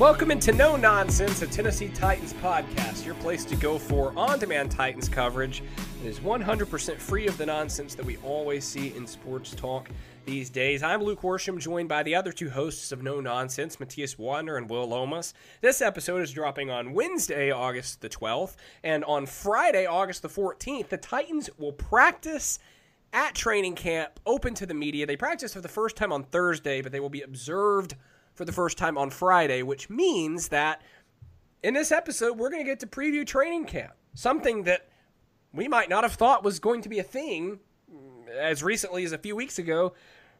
Welcome into No Nonsense, a Tennessee Titans podcast, your place to go for on demand Titans coverage. It is 100% free of the nonsense that we always see in sports talk these days. I'm Luke Worsham, joined by the other two hosts of No Nonsense, Matthias Wadner and Will Lomas. This episode is dropping on Wednesday, August the 12th, and on Friday, August the 14th, the Titans will practice at training camp, open to the media. They practice for the first time on Thursday, but they will be observed for the first time on Friday, which means that in this episode, we're going to get to preview training camp. Something that we might not have thought was going to be a thing as recently as a few weeks ago.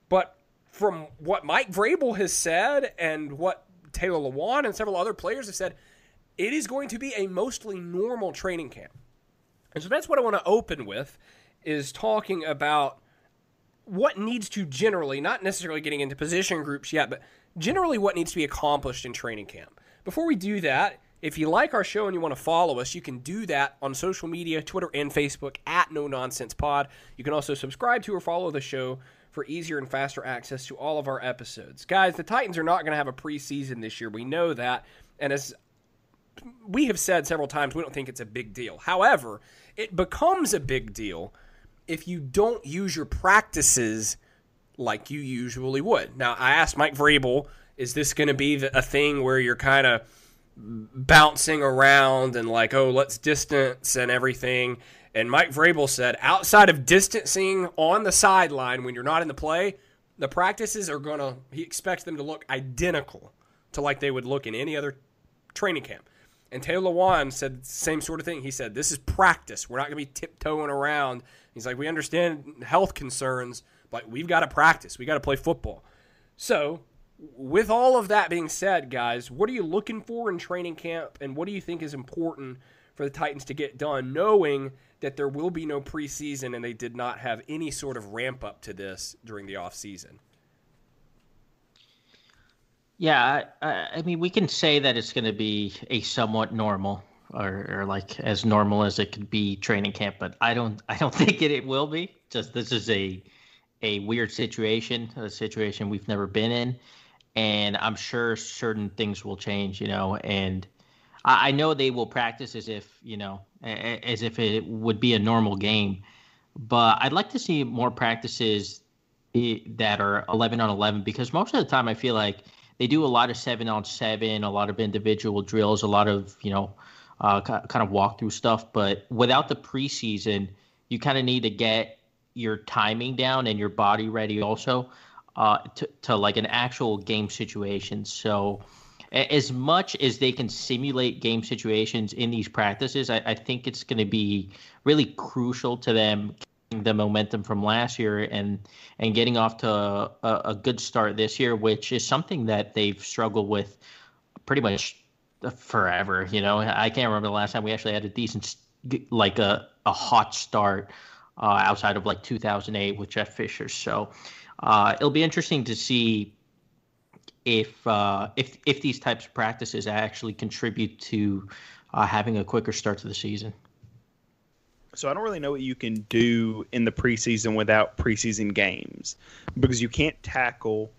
But from what Mike Vrabel has said and what Taylor Lewan and several other players have said, it is going to be a mostly normal training camp. And so that's what I want to open with is talking about what needs to generally, not necessarily getting into position groups yet, but generally what needs to be accomplished in training camp. Before we do that, if you like our show and you want to follow us, you can do that on social media, Twitter and Facebook at No Nonsense Pod. You can also subscribe to or follow the show for easier and faster access to all of our episodes. Guys, the Titans are not going to have a preseason this year. We know that. And as we have said several times, we don't think it's a big deal. However, it becomes a big deal if you don't use your practices – like you usually would. Now, I asked Mike Vrabel, is this going to be a thing where you're kind of bouncing around and like, oh, let's distance and everything? And Mike Vrabel said, outside of distancing on the sideline when you're not in the play, the practices are going to, he expects them to look identical to like they would look in any other training camp. And Taylor Lewan said the same sort of thing. He said, This is practice. We're not going to be tiptoeing around. He's like, We understand health concerns, but we've got to practice. We got to play football. So, with all of that being said, guys, what are you looking for in training camp, and what do you think is important for the Titans to get done, knowing that there will be no preseason and they did not have any sort of ramp up to this during the offseason? Yeah, I, I mean, we can say that it's going to be a somewhat normal, or, or like as normal as it could be training camp, but I don't, I don't think it, it will be. Just this is a a weird situation, a situation we've never been in, and I'm sure certain things will change. You know, and I, I know they will practice as if you know, as if it would be a normal game, but I'd like to see more practices eh, that are 11 on 11 because most of the time I feel like they do a lot of seven on seven, a lot of individual drills, a lot of you know, uh, kind of walkthrough stuff. But without the preseason, you kind of need to get your timing down and your body ready also uh, to, to like an actual game situation. So as much as they can simulate game situations in these practices, I, I think it's going to be really crucial to them the momentum from last year and and getting off to a, a, good start this year, which is something that they've struggled with pretty much forever. You know, I can't remember the last time we actually had a decent like a, a hot start uh, outside of like 2008 with Jeff Fisher. So uh, it'll be interesting to see if uh, if if these types of practices actually contribute to uh, having a quicker start to the season. So I don't really know what you can do in the preseason without preseason games because you can't tackle.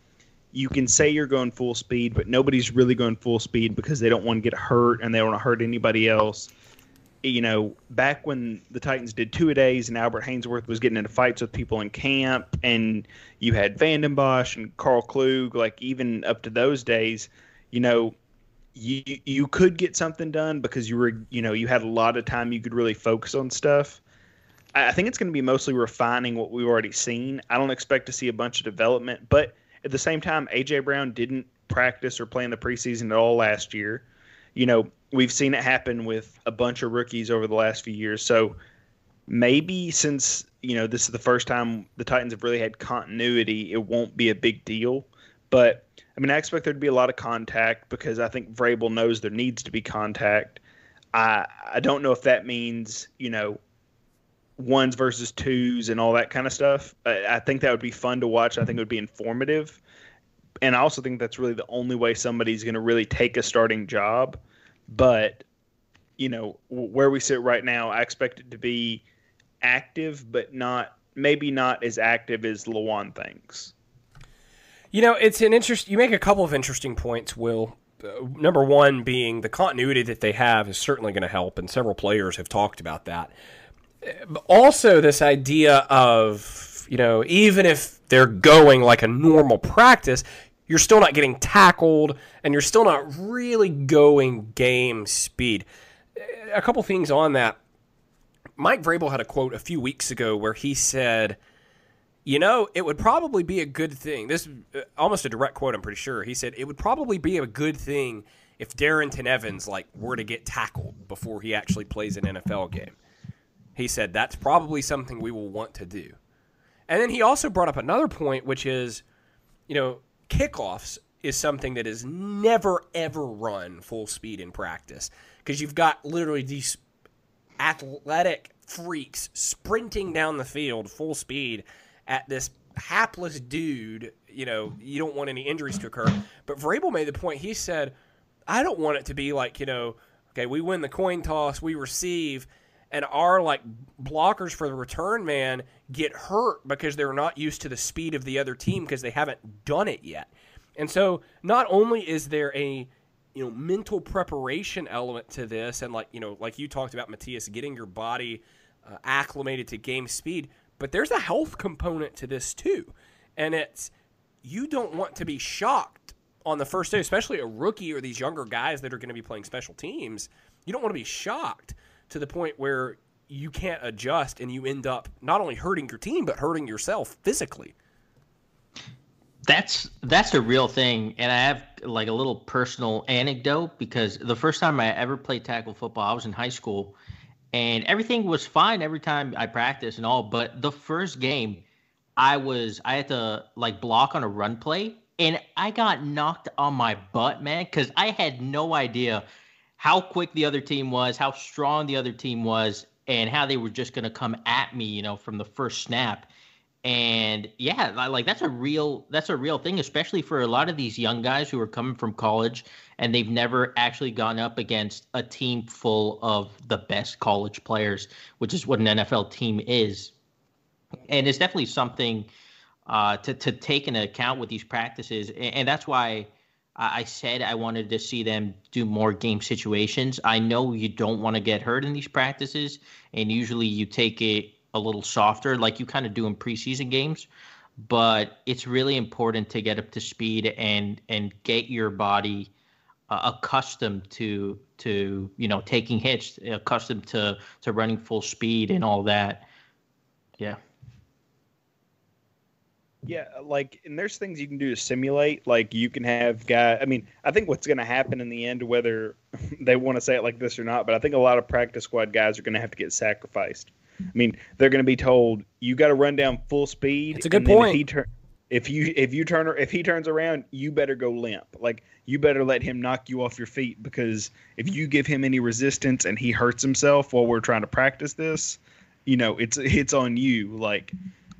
You can say you're going full speed, but nobody's really going full speed because they don't want to get hurt and they don't want to hurt anybody else. you know, back when the Titans did two a days and Albert Haynesworth was getting into fights with people in camp, and you had Vanden Bosch and Karl Klug, like even up to those days, you know, you you could get something done because you were you know you had a lot of time you could really focus on stuff. I, think it's going to be mostly refining what we've already seen. I don't expect to see a bunch of development, but at the same time, AJ Brown didn't practice or play in the preseason at all last year. You know, we've seen it happen with a bunch of rookies over the last few years. So maybe since you know this is the first time the Titans have really had continuity, it won't be a big deal. But I mean, I expect there to be a lot of contact because I think Vrabel knows there needs to be contact. I I don't know if that means you know ones versus twos and all that kind of stuff. I, I think that would be fun to watch. I think it would be informative, and I also think that's really the only way somebody's going to really take a starting job. But you know where we sit right now, I expect it to be active, but not maybe not as active as Lewan thinks. You know, it's an interest. You make a couple of interesting points, Will. Uh, number one being the continuity that they have is certainly going to help, and several players have talked about that. But also, this idea of you know, even if they're going like a normal practice, you're still not getting tackled, and you're still not really going game speed. A couple things on that. Mike Vrabel had a quote a few weeks ago where he said you know, it would probably be a good thing. This uh, almost a direct quote, I'm pretty sure. He said it would probably be a good thing if Darrynton Evans like were to get tackled before he actually plays an NFL game. He said that's probably something we will want to do. And then he also brought up another point, which is, you know, kickoffs is something that is never ever run full speed in practice because you've got literally these athletic freaks sprinting down the field full speed at this hapless dude, you know, you don't want any injuries to occur. But Vrabel made the point. He said, I don't want it to be like, you know, okay, we win the coin toss, we receive, and our like blockers for the return man get hurt because they're not used to the speed of the other team because they haven't done it yet. And so not only is there a you know mental preparation element to this and like you know like you talked about Matthias getting your body uh, acclimated to game speed but there's a health component to this too. And it's you don't want to be shocked on the first day, especially a rookie or these younger guys that are going to be playing special teams. You don't want to be shocked to the point where you can't adjust and you end up not only hurting your team but hurting yourself physically. That's that's a real thing, and I have like a little personal anecdote because the first time I ever played tackle football, I was in high school, and everything was fine every time I practiced and all. But the first game, I was I had to like block on a run play, and I got knocked on my butt, man, because I had no idea how quick the other team was, how strong the other team was, and how they were just gonna come at me, you know, from the first snap. And yeah, like that's a real that's a real thing, especially for a lot of these young guys who are coming from college and they've never actually gone up against a team full of the best college players, which is what an NFL team is. And it's definitely something uh, to to take into account with these practices, and, and that's why. I said I wanted to see them do more game situations. I know you don't want to get hurt in these practices, and usually you take it a little softer, like you kind of do in preseason games. But it's really important to get up to speed and and get your body uh, accustomed to to you know taking hits, accustomed to to running full speed and all that. Yeah. Yeah, like, and there's things you can do to simulate. Like, you can have guy. I mean, I think what's going to happen in the end, whether they want to say it like this or not, but I think a lot of practice squad guys are going to have to get sacrificed I mean, they're going to be told you got to run down full speed. It's a good point. If, he tur- if you if you turn if he turns around, you better go limp. Like you better let him knock you off your feet because if you give him any resistance and he hurts himself while we're trying to practice this, you know it's it's on you. Like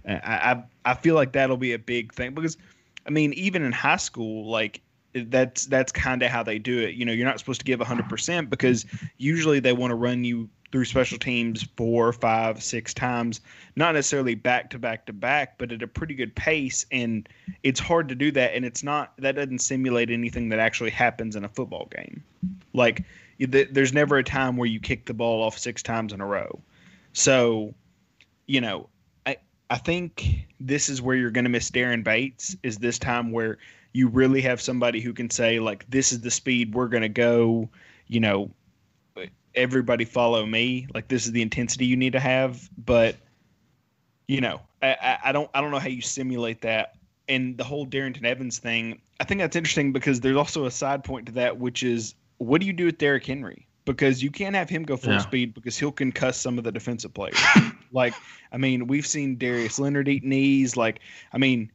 I I, I feel like that'll be a big thing because I mean even in high school like that's that's kind of how they do it. You know, you're not supposed to give 100% because usually they want to run you through special teams four, five, six times, not necessarily back to back to back, but at a pretty good pace. And it's hard to do that. And it's not, that doesn't simulate anything that actually happens in a football game. Like, there's never a time where you kick the ball off six times in a row. So, you know, I I think this is where you're going to miss Daren Bates. Is this time where you really have somebody who can say like, "This is the speed we're going to go." You know, everybody follow me. Like this is the intensity you need to have. But you know, I, I don't I don't know how you simulate that. And the whole Darrynton Evans thing, I think that's interesting because there's also a side point to that, which is what do you do with Derrick Henry? Because you can't have him go full yeah. speed because he'll concuss some of the defensive players. like, I mean, we've seen Darius Leonard eat knees. Like, I mean,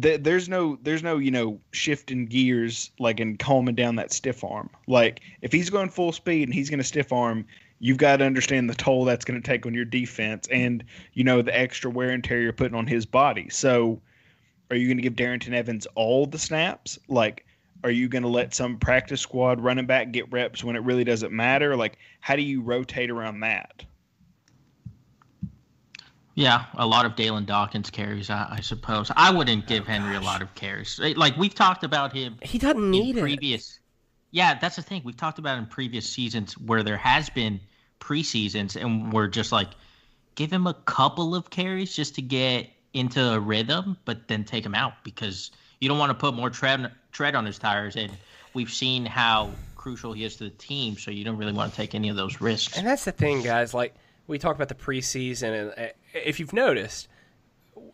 th- there's no, there's no, you know, shifting gears like and calming down that stiff arm. Like, if he's going full speed and he's going to stiff arm, you've got to understand the toll that's going to take on your defense and you know the extra wear and tear you're putting on his body. So, are you going to give Darrynton Evans all the snaps? Like, are you going to let some practice squad running back get reps when it really doesn't matter? Like, how do you rotate around that? Yeah, a lot of Dalyn Dawkins carries, I, I suppose. I wouldn't oh, give oh, Henry a lot of carries. Like we've talked about him. He doesn't need previous. It. Yeah, that's the thing. We've talked about in previous seasons where there has been preseasons, and we're just like, give him a couple of carries just to get into a rhythm, but then take him out because you don't want to put more tread tread on his tires. And we've seen how crucial he is to the team, so you don't really want to take any of those risks. And that's the thing, guys. Like we talk about the preseason, and uh, if you've noticed,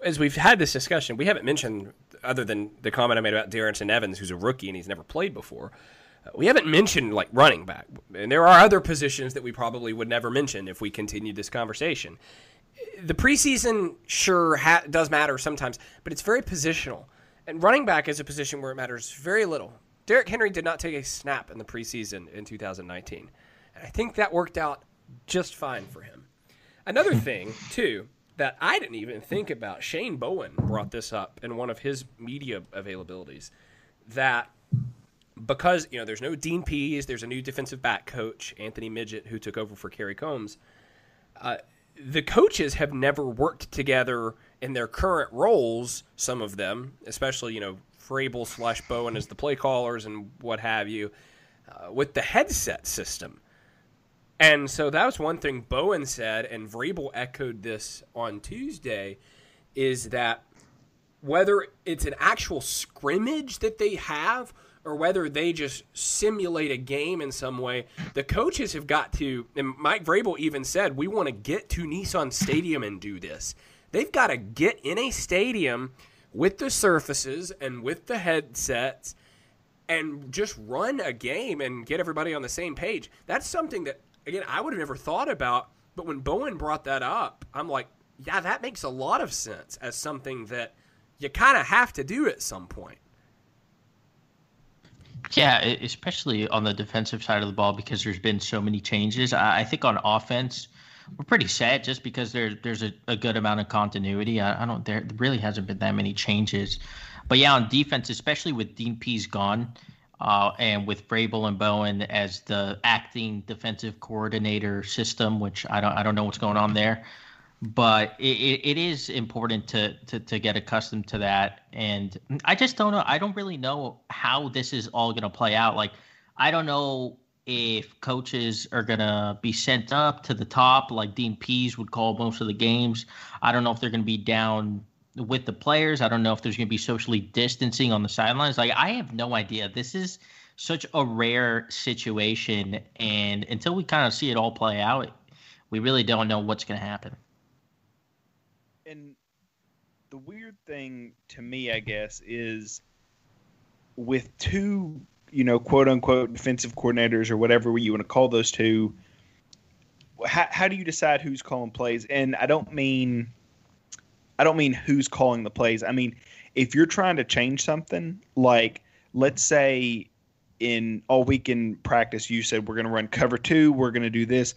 as we've had this discussion, we haven't mentioned other than the comment I made about Darrynton Evans, who's a rookie and he's never played before. Uh, we haven't mentioned like running back, and there are other positions that we probably would never mention if we continued this conversation. The preseason sure ha- does matter sometimes, but it's very positional. And running back is a position where it matters very little. Derrick Henry did not take a snap in the preseason in 2019. And I think that worked out just fine for him. Another thing, too, that I didn't even think about, Shane Bowen brought this up in one of his media availabilities that because, you know, there's no Dean Pees, there's a new defensive back coach, Anthony Midget, who took over for Kerry Combs. Uh, the coaches have never worked together in their current roles, some of them, especially, you know, Vrabel slash Bowen as the play callers and what have you, uh, with the headset system. And so that was one thing Bowen said, and Vrabel echoed this on Tuesday, is that whether it's an actual scrimmage that they have or whether they just simulate a game in some way, the coaches have got to, and Mike Vrabel even said, we want to get to Nissan Stadium and do this. They've got to get in a stadium with the surfaces and with the headsets and just run a game and get everybody on the same page. That's something that, again, I would have never thought about. But when Bowen brought that up, I'm like, yeah, that makes a lot of sense as something that you kind of have to do at some point. Yeah, especially on the defensive side of the ball because there's been so many changes. I think on offense, we're pretty set just because there, there's a, a good amount of continuity. I, I, don't there really hasn't been that many changes, but yeah, on defense, especially with Dean Pees gone, uh, and with Vrabel and Bowen as the acting defensive coordinator system, which I don't I don't know what's going on there, but it, it is important to, to to get accustomed to that. And I just don't know. I don't really know how this is all going to play out. Like I don't know if coaches are going to be sent up to the top, like Dean Pees would call most of the games. I don't know if they're going to be down with the players. I don't know if there's going to be socially distancing on the sidelines. Like, I have no idea. This is such a rare situation. And until we kind of see it all play out, we really don't know what's going to happen. And the weird thing to me, I guess, is with two you know, quote unquote defensive coordinators or whatever you want to call those two. How, how do you decide who's calling plays? And I don't mean, I don't mean who's calling the plays. I mean, if you're trying to change something, like let's say in all week in practice, you said we're going to run cover two, we're going to do this,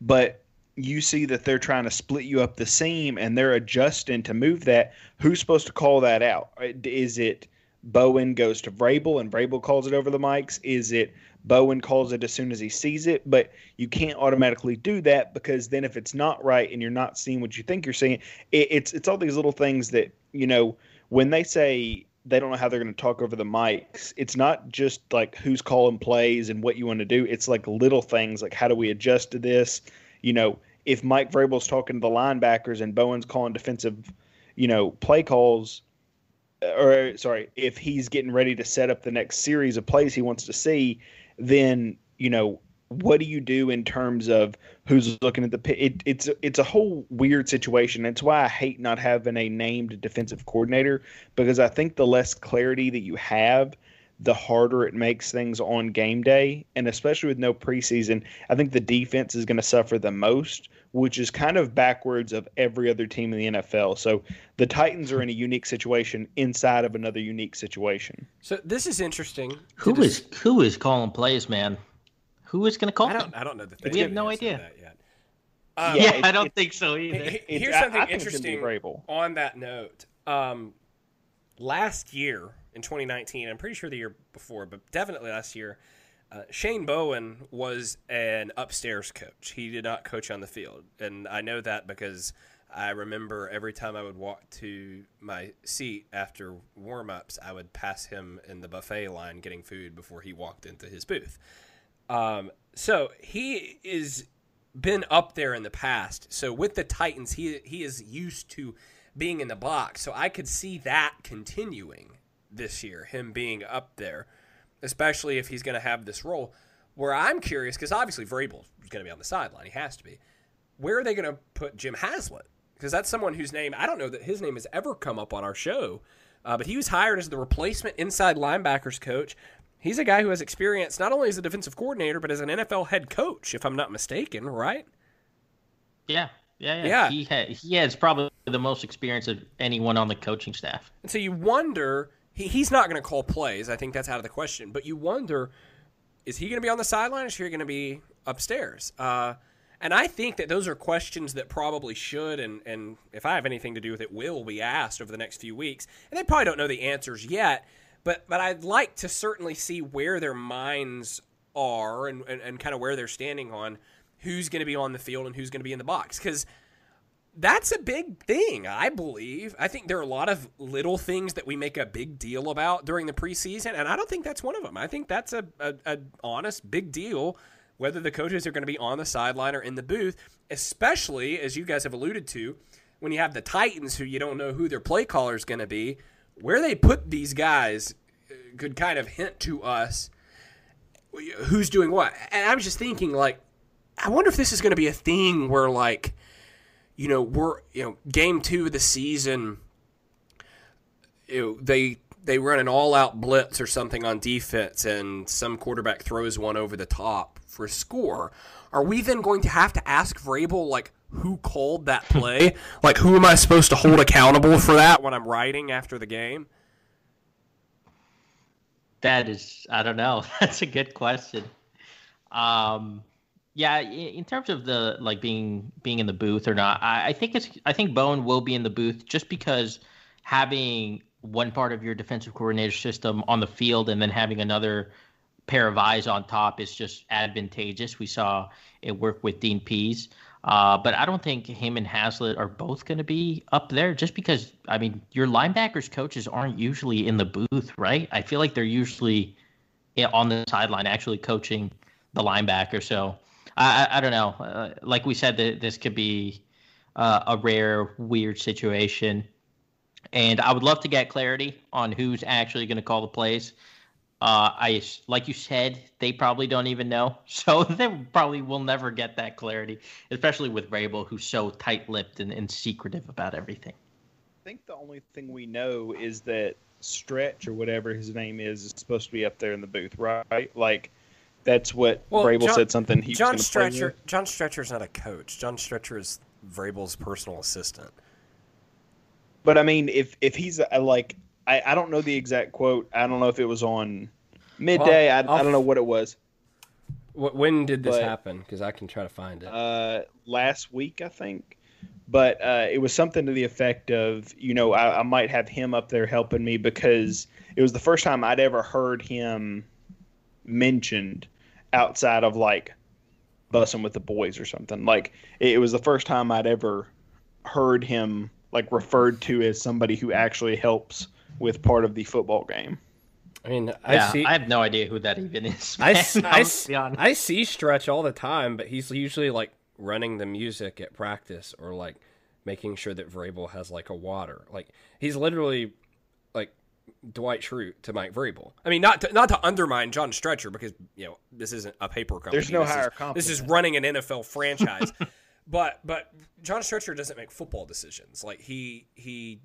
but you see that they're trying to split you up the seam and they're adjusting to move that. Who's supposed to call that out? Uh, is it Bowen goes to Vrabel and Vrabel calls it over the mics? Is it Bowen calls it as soon as he sees it? But you can't automatically do that because then if it's not right and you're not seeing what you think you're seeing, it, it's it's all these little things that you know when they say they don't know how they're going to talk over the mics. It's not just like who's calling plays and what you want to do. It's like little things like how do we adjust to this? You know, if Mike Vrabel's talking to the linebackers and Bowen's calling defensive, you know, play calls, uh, or sorry, if he's getting ready to set up the next series of plays he wants to see, then you know what do you do in terms of who's looking at the? It, it's it's a whole weird situation. That's why I hate not having a named defensive coordinator because I think the less clarity that you have, the harder it makes things on game day, and especially with no preseason, I think the defense is going to suffer the most, which is kind of backwards of every other team in the NFL. So the Titans are in a unique situation inside of another unique situation. So this is interesting. Who is who is calling plays, man? Who is going to call? I don't. I don't know that we have no idea that yet. Um, yeah, I don't think so either. Here's something I, I interesting on that note. Um, last year in 2019, I'm pretty sure the year before, but definitely last year, uh, Shane Bowen was an upstairs coach. He did not coach on the field, and I know that because I remember every time I would walk to my seat after warm-ups, I would pass him in the buffet line getting food before he walked into his booth. Um, so he is been up there in the past. So with the Titans, he he is used to being in the box. So I could see that continuing this year, him being up there, especially if he's going to have this role. Where I'm curious, because obviously Vrabel is going to be on the sideline, he has to be. Where are they going to put Jim Haslett? Because that's someone whose name I don't know that his name has ever come up on our show. Uh, but he was hired as the replacement inside linebackers coach. He's a guy who has experience not only as a defensive coordinator, but as an NFL head coach, if I'm not mistaken, right? Yeah, yeah, yeah. yeah. He, ha- he has probably the most experience of anyone on the coaching staff. And so you wonder, he, he's not going to call plays. I think that's out of the question. But you wonder, is he going to be on the sideline or is he going to be upstairs? Uh, and I think that those are questions that probably should, and, and if I have anything to do with it, will be asked over the next few weeks. And they probably don't know the answers yet but but I'd like to certainly see where their minds are and, and, and kind of where they're standing on who's going to be on the field and who's going to be in the box because that's a big thing i believe i think there are a lot of little things that we make a big deal about during the preseason and i don't think that's one of them i think that's a, a, a honest big deal whether the coaches are going to be on the sideline or in the booth especially as you guys have alluded to when you have the titans who you don't know who their play caller is going to be where they put these guys uh, could kind of hint to us who's doing what. And I was just thinking, like, I wonder if this is going to be a thing where, like, you know, we're you know, game two of the season, you know, they they run an all-out blitz or something on defense, and some quarterback throws one over the top for a score. Are we then going to have to ask Vrabel, like, who called that play? like, who am I supposed to hold accountable for that when I'm writing after the game? That is, I don't know. That's a good question. Um, yeah, in terms of the like being being in the booth or not, I, I think it's I think Bowen will be in the booth just because having one part of your defensive coordinator system on the field and then having another pair of eyes on top is just advantageous. We saw it work with Dean Pees. Uh, but I don't think him and Haslett are both going to be up there just because, I mean, your linebackers coaches aren't usually in the booth, right? I feel like they're usually on the sideline actually coaching the linebacker. So I, I, don't know. Uh, like we said, that this could be uh, a rare, weird situation. And I would love to get clarity on who's actually going to call the plays. Uh, I like you said, they probably don't even know, so they probably will never get that clarity, especially with Vrabel, who's so tight-lipped and, and secretive about everything. I think the only thing we know is that Stretch or whatever his name is is supposed to be up there in the booth, right? Like that's what well, Vrabel John, said. Something he John Stretcher. John Stretcher's not a coach. John Stretcher is Vrabel's personal assistant. But I mean, if if he's a, like I, I don't know the exact quote. I don't know if it was on midday. Well, I, I don't know what it was. When did this but, happen? Because I can try to find it. Uh, last week, I think. But uh, it was something to the effect of, you know, I, I might have him up there helping me because it was the first time I'd ever heard him mentioned outside of like bussing with the boys or something. Like it was the first time I'd ever heard him like referred to as somebody who actually helps with part of the football game. I mean, I yeah, see. I have no idea who that even is. I, man, s- I I'll s- be honest. I see Stretch all the time, but he's usually like running the music at practice or like making sure that Vrabel has like a water. Like he's literally like Dwight Schrute to Mike Vrabel. I mean, not to, not to undermine John Stretcher because you know this isn't a paper company. There's no This is- This is running an NFL franchise. but but John Stretcher doesn't make football decisions. Like he he.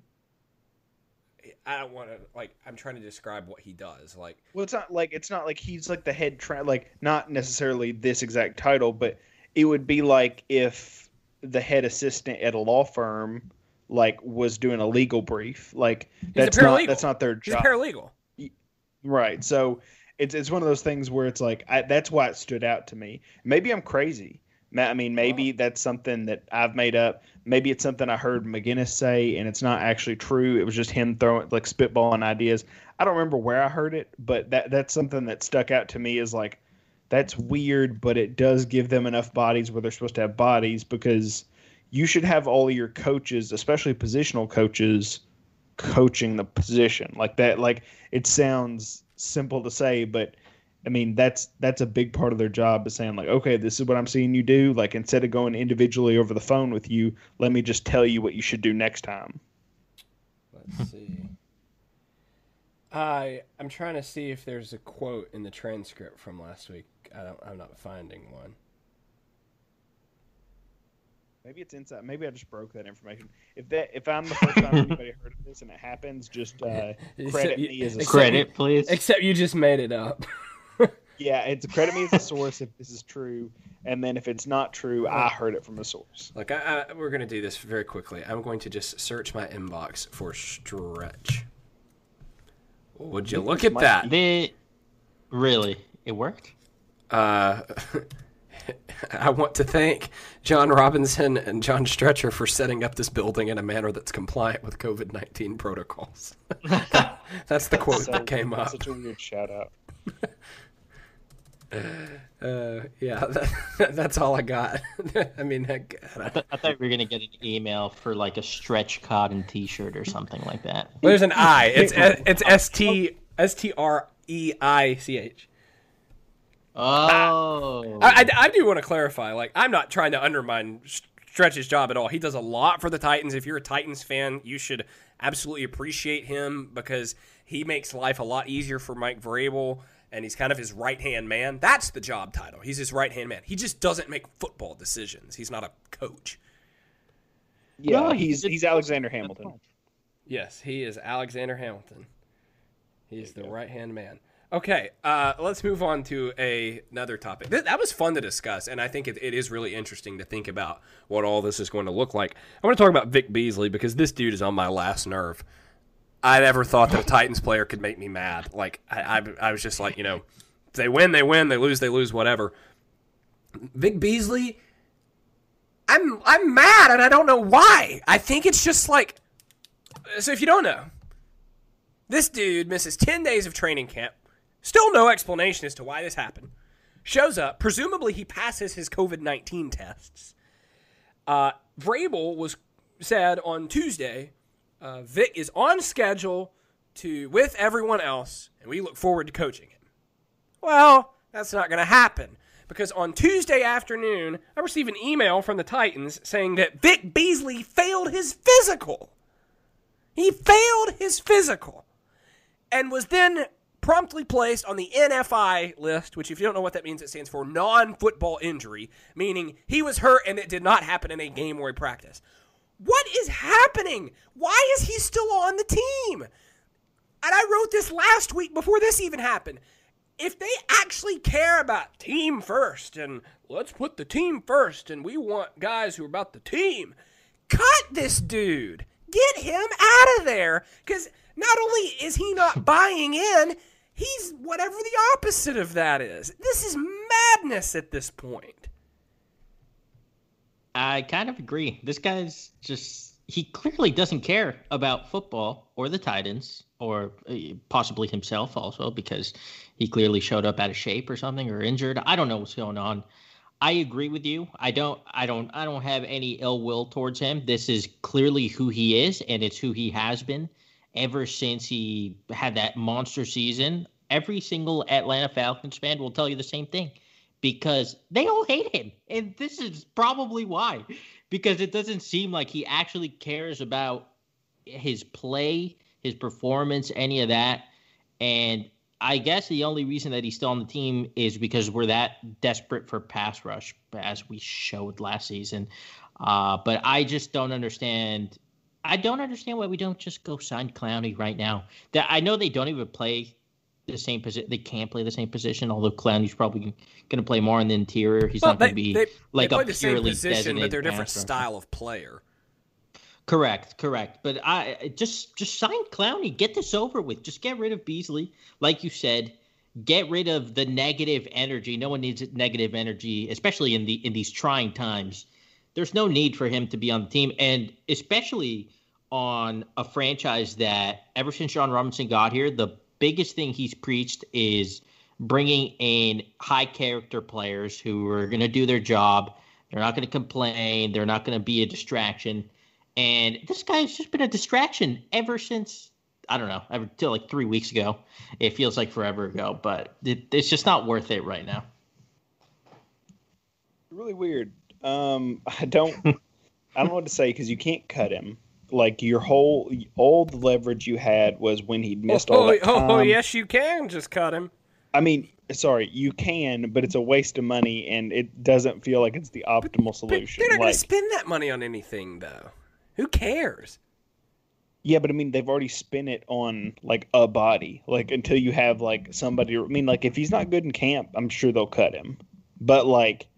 I don't want to like. I'm trying to describe what he does. Like Well, it's not like it's not like he's like the head tra- like not necessarily this exact title, but it would be like if the head assistant at a law firm like was doing a legal brief. Like a that's not that's not their job. he's a paralegal. Right. So it's it's one of those things where it's like I, that's why it stood out to me. Maybe I'm crazy. I mean, maybe that's something that I've made up. Maybe it's something I heard McGinnis say, and it's not actually true. It was just him throwing like spitballing ideas. I don't remember where I heard it, but that that's something that stuck out to me is like that's weird, but it does give them enough bodies where they're supposed to have bodies because you should have all your coaches, especially positional coaches, coaching the position like that. Like it sounds simple to say, but I mean that's that's a big part of their job is saying like, okay, this is what I'm seeing you do. Like instead of going individually over the phone with you, let me just tell you what you should do next time. Let's see. I I'm trying to see if there's a quote in the transcript from last week. I don't, I'm not finding one. Maybe it's inside. Maybe I just broke that information. If that if I'm the first time anybody heard of this and it happens, just uh, credit you- me as a except- Credit, please. Except you just made it up. yeah. It's credit me as a source if this is true, and then if it's not true, I heard it from a source. Look, I, I, we're gonna do this very quickly. I'm going to just search my inbox for stretch. Would you look at might that? The really, it worked. Uh, I want to thank Jon Robinson and John Stretcher for setting up this building in a manner that's compliant with COVID 19 protocols. that's the quote So, that came up. Such a weird shout out. Uh, yeah, that, that's all I got. I mean, heck, I- I, th- I thought we were gonna get an email for like a stretch cotton T-shirt or something like that. well, there's an I. It's it's S T S T R E I C H. Oh, I, I, I do want to clarify. Like, I'm not trying to undermine Stretch's job at all. He does a lot for the Titans. If you're a Titans fan, you should absolutely appreciate him because he makes life a lot easier for Mike Vrabel, and he's kind of his right hand man. That's the job title. He's his right hand man. He just doesn't make football decisions. He's not a coach. Yeah, No, he's he's Alexander Hamilton. Yes, he is Alexander Hamilton. He's the right hand man. Okay, uh, let's move on to a, another topic. Th- that was fun to discuss, and I think it, it is really interesting to think about what all this is going to look like. I want to talk about Vic Beasley because this dude is on my last nerve. I never thought that a Titans player could make me mad. Like I, I, I was just like, you know, they win, they win. They lose, they lose. Whatever. Vic Beasley, I'm I'm mad, and I don't know why. I think it's just like so if you don't know, this dude misses 10 days of training camp. Still no explanation as to why this happened. Shows up. Presumably he passes his COVID 19 tests. Uh, Vrabel was said on Tuesday, uh, Vic is on schedule to with everyone else, and we look forward to coaching him. Well, that's not going to happen because on Tuesday afternoon, I received an email from the Titans saying that Vic Beasley failed his physical. He failed his physical and was then promptly placed on the NFI list, which, if you don't know what that means, it stands for non football injury, meaning he was hurt and it did not happen in a game or a practice. What is happening? Why is he still on the team? And I wrote this last week before this even happened. If they actually care about team first and let's put the team first and we want guys who are about the team, cut this dude. Get him out of there. Because not only is he not buying in, he's whatever the opposite of that is. This is madness at this point. I kind of agree. This guy's just, he clearly doesn't care about football or the Titans or uh, possibly himself also because he clearly showed up out of shape or something or injured. I don't know what's going on. I agree with you. I don't I don't I don't have any ill will towards him. This is clearly who he is and it's who he has been ever since he had that monster season. Every single Atlanta Falcons fan will tell you the same thing because they all hate him. And this is probably why. Because it doesn't seem like he actually cares about his play, his performance, any of that. And I guess the only reason that he's still on the team is because we're that desperate for pass rush, as we showed last season. Uh, but I just don't understand. I don't understand why we don't just go sign Clowney right now. That I know they don't even play the same position. They can't play the same position. Although Clowney's probably going to play more in the interior. He's well, not going to be they, like they play a the same purely position, but they're different style of player. Correct, correct. But I just just sign Clowney. Get this over with. Just get rid of Beasley, like you said. Get rid of the negative energy. No one needs negative energy, especially in the in these trying times. There's no need for him to be on the team, and especially on a franchise that ever since Jon Robinson got here, the biggest thing he's preached is bringing in high character players who are going to do their job. They're not going to complain. They're not going to be a distraction. And this guy's just been a distraction ever since I don't know, ever till like three weeks ago. It feels like forever ago, but it, it's just not worth it right now. Really weird. Um, I don't, I don't know what to say because you can't cut him. Like your whole all the leverage you had was when he'd missed all oh, that oh, oh, yes, you can just cut him. I mean, sorry, you can, but it's a waste of money, and it doesn't feel like it's the optimal But solution. they're not going Like, to spend that money on anything, though. Who cares? yeah, but I mean, they've already spent it on like a body. Like until you have like somebody. I mean, like if he's not good in camp, I'm sure they'll cut him. But like,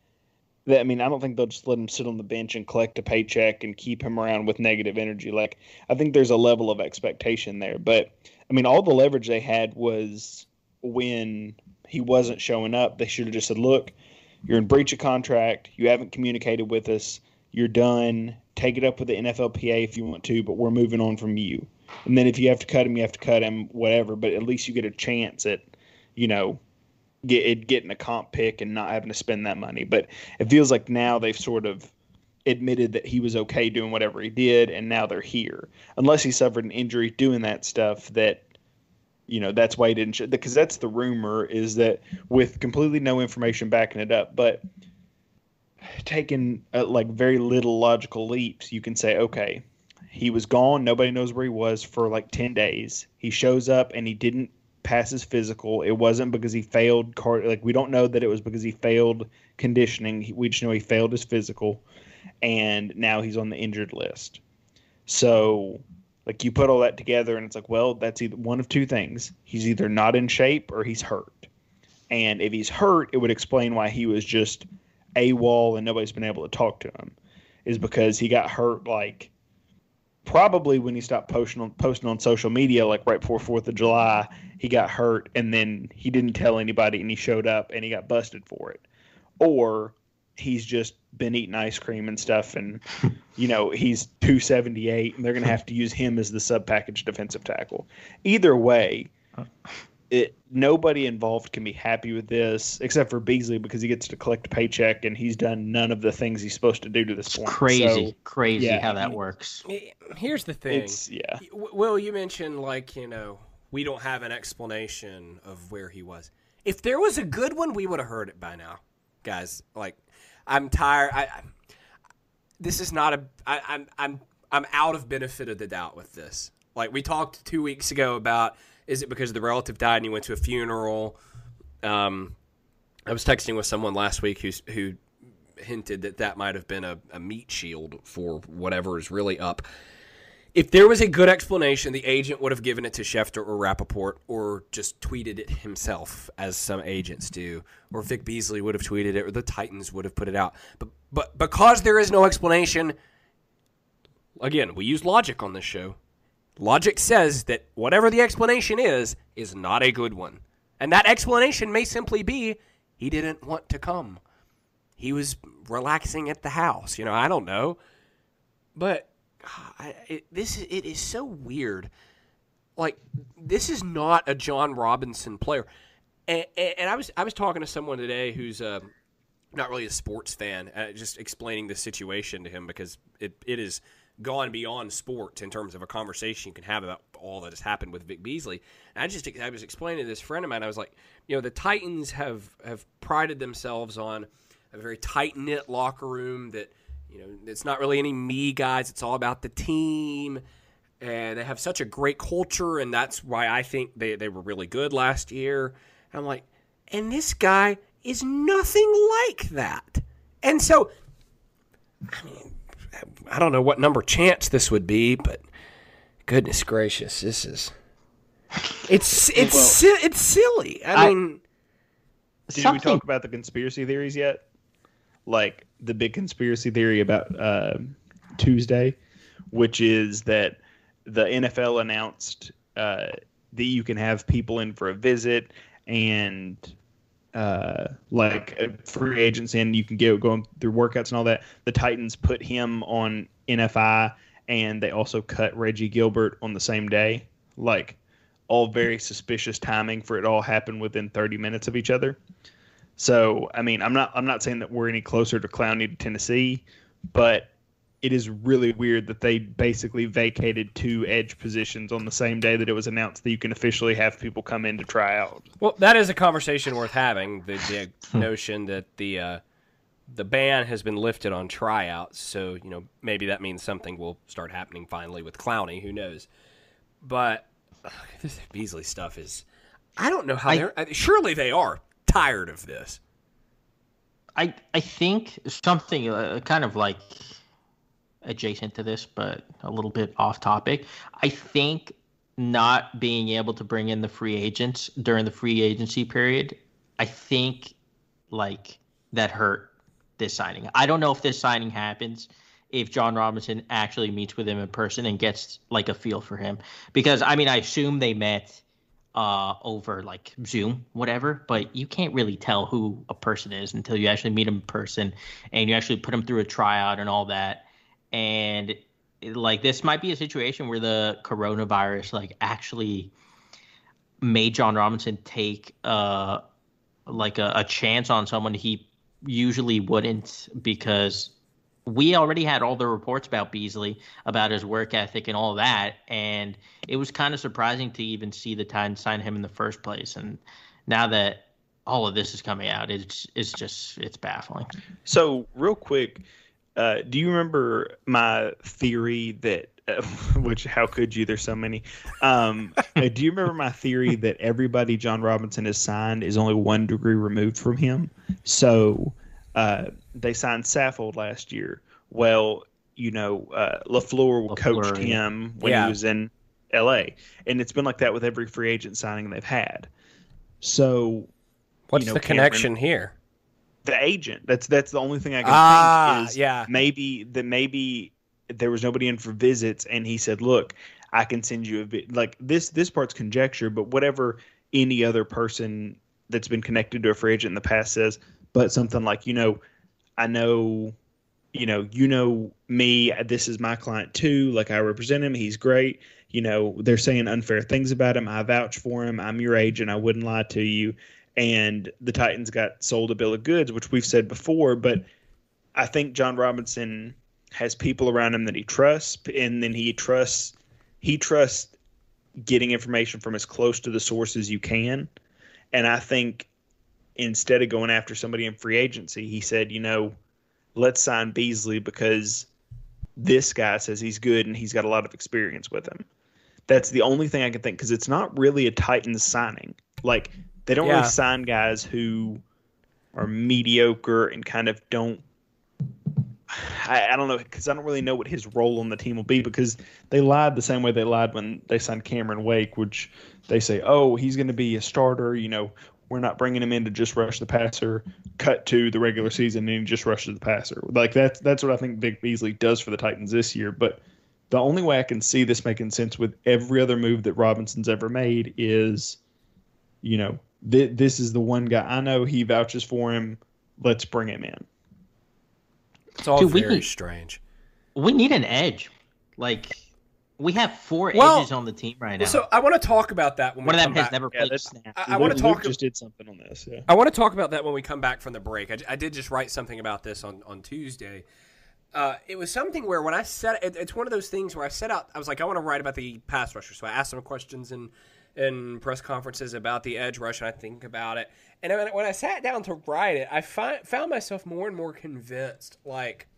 I mean, I don't think they'll just let him sit on the bench and collect a paycheck and keep him around with negative energy. Like, I think there's a level of expectation there. But I mean, all the leverage they had was when he wasn't showing up. They should have just said, "Look, you're in breach of contract. You haven't communicated with us. You're done. Take it up with the NFLPA if you want to, but we're moving on from you. And then if you have to cut him, you have to cut him, whatever. But at least you get a chance at, you know, get getting a comp pick and not having to spend that money. But it feels like now they've sort of admitted that he was okay doing whatever he did, and now they're here. Unless he suffered an injury doing that stuff that you know that's why he didn't sh- because that's the rumor is that with completely no information backing it up but taking uh, like very little logical leaps you can say okay he was gone nobody knows where he was for like 10 days he shows up and he didn't pass his physical. It wasn't because he failed card like we don't know that it was because he failed conditioning. We just know he failed his physical and now he's on the injured list. So like you put all that together and it's like well that's either one of two things. He's either not in shape or he's hurt. And if he's hurt it would explain why he was just AWOL and nobody's been able to talk to him is because he got hurt like probably when he stopped posting on posting on social media like right before Fourth of July he got hurt and then he didn't tell anybody and he showed up and he got busted for it. Or he's just been eating ice cream and stuff and you know he's 278 and they're going to have to use him as the sub package defensive tackle. Either way uh, it nobody involved can be happy with this except for Beasley because he gets to collect a paycheck and he's done none of the things he's supposed to do to this point Crazy, So, crazy yeah, how that works. Here's the thing. it's yeah W- Will, you mentioned like you know we don't have an explanation of where he was. If there was a good one, we would have heard it by now, guys. Like, I'm tired. I, I this is not a. I, I'm I'm I'm out of benefit of the doubt with this. Like we talked two weeks ago about is it because the relative died and he went to a funeral? Um, I was texting with someone last week who's who hinted that that might have been a, a meat shield for whatever is really up. If there was a good explanation, the agent would have given it to Schefter or Rapoport or just tweeted it himself, as some agents do. Or Vic Beasley would have tweeted it, or the Titans would have put it out. But, but because there is no explanation, again, we use logic on this show. Logic says that whatever the explanation is, is not a good one. And that explanation may simply be he didn't want to come. He was relaxing at the house. You know, I don't know. But I, it, this it is so weird. Like this is not a Jon Robinson player, and, and, and I was I was talking to someone today who's uh, not really a sports fan, uh, just explaining the situation to him because it, it is gone beyond sports in terms of a conversation you can have about all that has happened with Vic Beasley. And I just I was explaining to this friend of mine. I was like, you know, the Titans have have prided themselves on a very tight knit locker room that you know it's not really any me guys. It's all about the team. And they have such a great culture, and that's why I think they, they were really good last year. And I'm like, and this guy is nothing like that. And so, I mean, I don't know what number chance this would be, but goodness gracious, this is it's it's well, si- it's silly. I, I mean, did something... we talk about the conspiracy theories yet? Like the big conspiracy theory about uh, Tuesday, which is that the NFL announced uh, that you can have people in for a visit and uh, like free agents in, you can get going through workouts and all that. The Titans put him on NFI, and they also cut Reggie Gilbert on the same day. Like all very suspicious timing for it all happened within 30 minutes of each other. So, I mean, I'm not I'm not saying that we're any closer to Clowney to Tennessee, but it is really weird that they basically vacated two edge positions on the same day that it was announced that you can officially have people come in to try out. Well, that is a conversation worth having. The, the hmm. notion that the uh, the ban has been lifted on tryouts, so you know maybe that means something will start happening finally with Clowney. Who knows? But ugh, this Beasley stuff is. I don't know how I, they're. Surely they are tired of this. I I think something uh, kind of like adjacent to this, but a little bit off topic. I think not being able to bring in the free agents during the free agency period, I think like that hurt this signing. I don't know if this signing happens if Jon Robinson actually meets with him in person and gets like a feel for him. Because I mean, I assume they met uh, over like Zoom, whatever, but you can't really tell who a person is until you actually meet him in person and you actually put him through a tryout and all that and like this might be a situation where the coronavirus like actually made Jon Robinson take uh like a, a chance on someone he usually wouldn't because we already had all the reports about Beasley, about his work ethic and all that, and it was kind of surprising to even see the Titans sign him in the first place. And now that all of this is coming out, it's it's just it's baffling. So real quick, uh, do you remember my theory that, uh, which how could you? There's so many. Um, uh, do you remember my theory that everybody Jon Robinson has signed is only one degree removed from him? So uh, they signed Saffold last year. Well, you know, uh, LaFleur, LaFleur coached him when yeah. he was in L.A., and it's been like that with every free agent signing they've had. So, what's you know, the Cameron, connection here? The agent. That's that's the only thing I can ah, think is yeah. maybe that maybe there was nobody in for visits and he said, "Look, I can send you a bit like this this part's conjecture, but whatever any other person that's been connected to a free agent in the past says, but something like, you know, I know you know, you know me, this is my client too, like I represent him, he's great. You know, they're saying unfair things about him. I vouch for him. I'm your agent. I wouldn't lie to you and the Titans got sold a bill of goods, which we've said before. But I think Jon Robinson has people around him that he trusts, and then he trusts he trusts getting information from as close to the source as you can. And I think instead of going after somebody in free agency, he said, you know, let's sign Beasley because this guy says he's good and he's got a lot of experience with him. That's the only thing I can think because it's not really a Titans signing. Like they don't yeah. really sign guys who are mediocre and kind of don't. I, I don't know because I don't really know what his role on the team will be because they lied the same way they lied when they signed Cameron Wake, which they say, oh, he's going to be a starter. You know, we're not bringing him in to just rush the passer. Cut to the regular season and he just rushes the passer. Like that's that's what I think Vic Beasley does for the Titans this year. But the only way I can see this making sense with every other move that Robinson's ever made is, you know, th- this is the one guy I know he vouches for him. Let's bring him in. It's all Dude, very need, strange. We need an edge. Like we have four well, edges on the team right now. So I want to talk about that when one we of them has back. never played yeah, snap. I, I want to talk. Just did something on this. Yeah. I want to talk about that when we come back from the break. I, I did just write something about this on on Tuesday. uh, it was something where when I set it, it's one of those things where I set out. I was like, I want to write about the pass rusher, so I asked some questions in in press conferences about the edge rush, and I think about it. And when I sat down to write it, I find, found myself more and more convinced, like,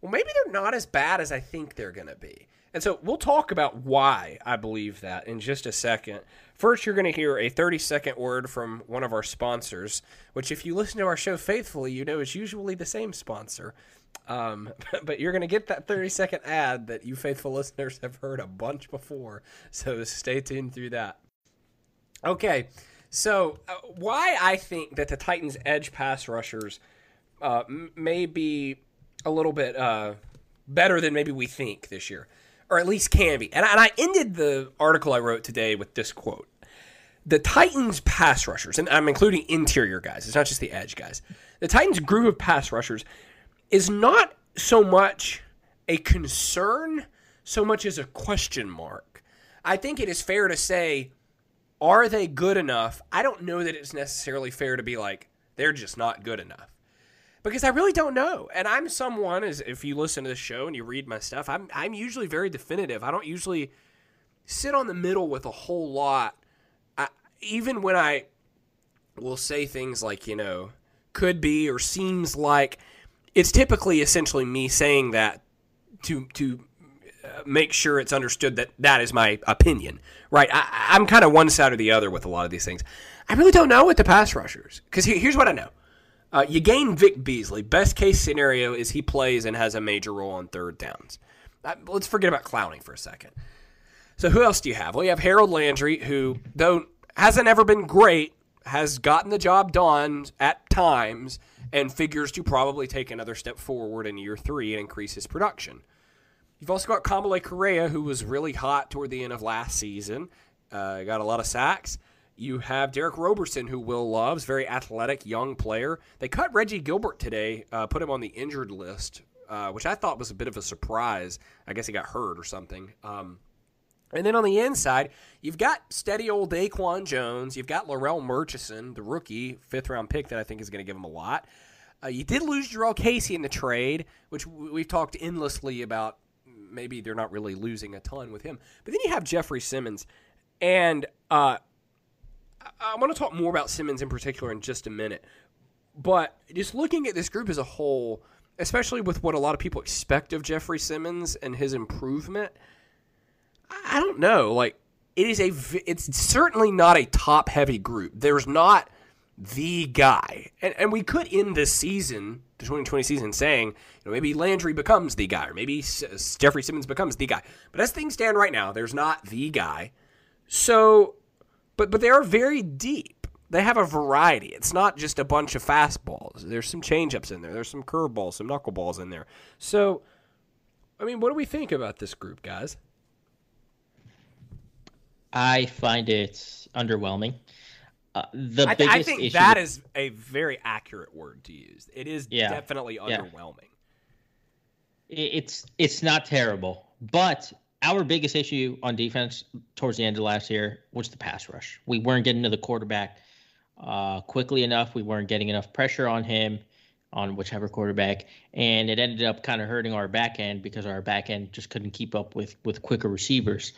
well, maybe they're not as bad as I think they're going to be. And so we'll talk about why I believe that in just a second. First, you're going to hear a 30 second word from one of our sponsors, which, if you listen to our show faithfully, you know is usually the same sponsor. Um, but you're going to get that 30 second ad that you faithful listeners have heard a bunch before. So stay tuned through that. Okay. So, uh, why I think that the Titans' edge pass rushers uh, m- may be a little bit uh, better than maybe we think this year, or at least can be. And I, and I ended the article I wrote today with this quote The Titans' pass rushers, and I'm including interior guys, it's not just the edge guys. The Titans' group of pass rushers is not so much a concern so much as a question mark. I think it is fair to say, are they good enough? I don't know that it's necessarily fair to be like, they're just not good enough. Because I really don't know. And I'm someone, as if you listen to the show and you read my stuff, I'm, I'm usually very definitive. I don't usually sit on the middle with a whole lot. I, even when I will say things like, you know, could be or seems like, it's typically essentially me saying that to to uh, make sure it's understood that that is my opinion, right? I, am kind of one side or the other with a lot of these things. I really don't know with the pass rushers because here's what I know: uh, you gain Vic Beasley. Best case scenario is he plays and has a major role on third downs. Uh, let's forget about Clowney for a second. So who else do you have? Well, you have Harold Landry, who though hasn't ever been great, has gotten the job done at times and figures to probably take another step forward in year three and increase his production. You've also got Kamalei Correa, who was really hot toward the end of last season, uh, got a lot of sacks. You have Derick Roberson, who Will loves, very athletic young player. They cut Reggie Gilbert today, uh, put him on the injured list, uh, which I thought was a bit of a surprise. I guess he got hurt or something. Um, and then on the inside, you've got steady old Daquan Jones. You've got Larrell Murchison, the rookie, fifth round pick that I think is going to give him a lot. Uh, you did lose Jurrell Casey in the trade, which we've talked endlessly about. Maybe they're not really losing a ton with him. But then you have Jeffrey Simmons. And uh, I want to talk more about Simmons in particular in just a minute. But just looking at this group as a whole, especially with what a lot of people expect of Jeffrey Simmons and his improvement – I don't know. Like it is a it's certainly not a top heavy group. There's not the guy. And, and we could end this season, the 2020 season, saying, you know, maybe Landry becomes the guy, or maybe S- Jeffrey Simmons becomes the guy. But as things stand right now, there's not the guy. So, but but they are very deep. They have a variety. It's not just a bunch of fastballs. There's some changeups in there. There's some curveballs, some knuckleballs in there. So, I mean, what do we think about this group, guys? I find it underwhelming. Uh, the I, th- I think that with... is a very accurate word to use. It is yeah. definitely underwhelming. It's it's not terrible, but our biggest issue on defense towards the end of last year was the pass rush. We weren't getting to the quarterback uh, quickly enough. We weren't getting enough pressure on him, on whichever quarterback, and it ended up kind of hurting our back end because our back end just couldn't keep up with with quicker receivers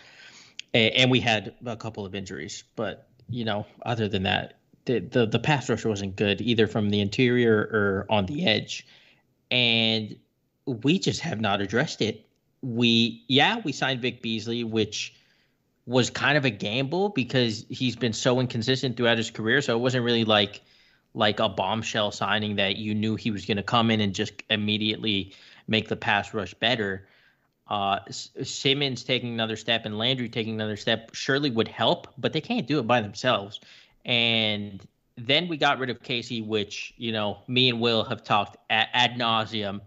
and, we had a couple of injuries. But you know, other than that, the, the the pass rush wasn't good either from the interior or on the edge, and we just have not addressed it. We yeah, we signed Vic Beasley, which was kind of a gamble because he's been so inconsistent throughout his career. So it wasn't really like like a bombshell signing that you knew he was going to come in and just immediately make the pass rush better uh, Simmons taking another step and Landry taking another step surely would help, but they can't do it by themselves. And then we got rid of Casey, which you know me and Will have talked ad, ad nauseum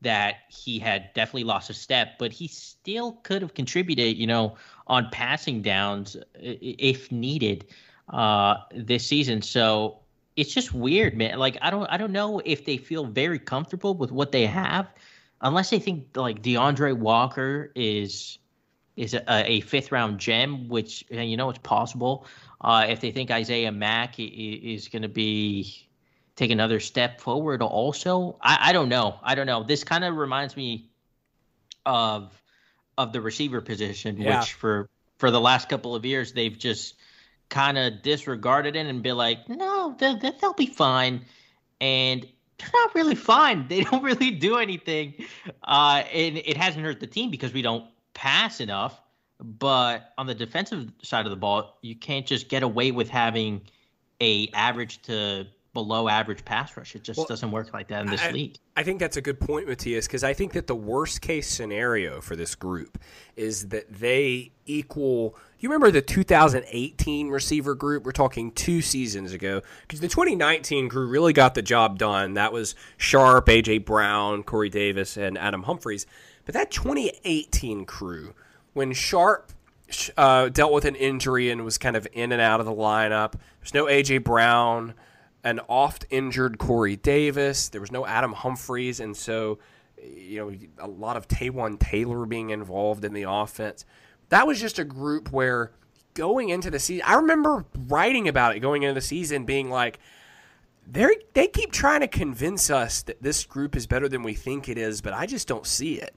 that he had definitely lost a step, but he still could have contributed, you know, on passing downs if needed uh, this season. So it's just weird, man. Like I don't I don't know if they feel very comfortable with what they have unless they think like DeAndre Walker is is a, a fifth round gem, which you know it's possible. Uh, if they think Isaiah Mack is going to be take another step forward. Also, I, I don't know. I don't know. This kind of reminds me of of the receiver position, Yeah. which for for the last couple of years they've just kind of disregarded it and be like, no, they'll, they'll be fine, and they're not really fun. They don't really do anything, uh, and it hasn't hurt the team because we don't pass enough. But on the defensive side of the ball, you can't just get away with having a average to below average pass rush. It just Well, doesn't work like that in this I- league. I think that's a good point, Matthias, because I think that the worst case scenario for this group is that they equal. You remember the 2018 receiver group? We're talking two seasons ago. Because the 2019 crew really got the job done. That was Sharp, A.J. Brown, Corey Davis, and Adam Humphries. But that 2018 crew, when Sharp uh, dealt with an injury and was kind of in and out of the lineup, there's no A.J. Brown an oft injured Corey Davis. There was no Adam Humphries, and so you know a lot of Taywan Taylor being involved in the offense. That was just a group where going into the season, I remember writing about it going into the season, being like, they they keep trying to convince us that this group is better than we think it is, but I just don't see it.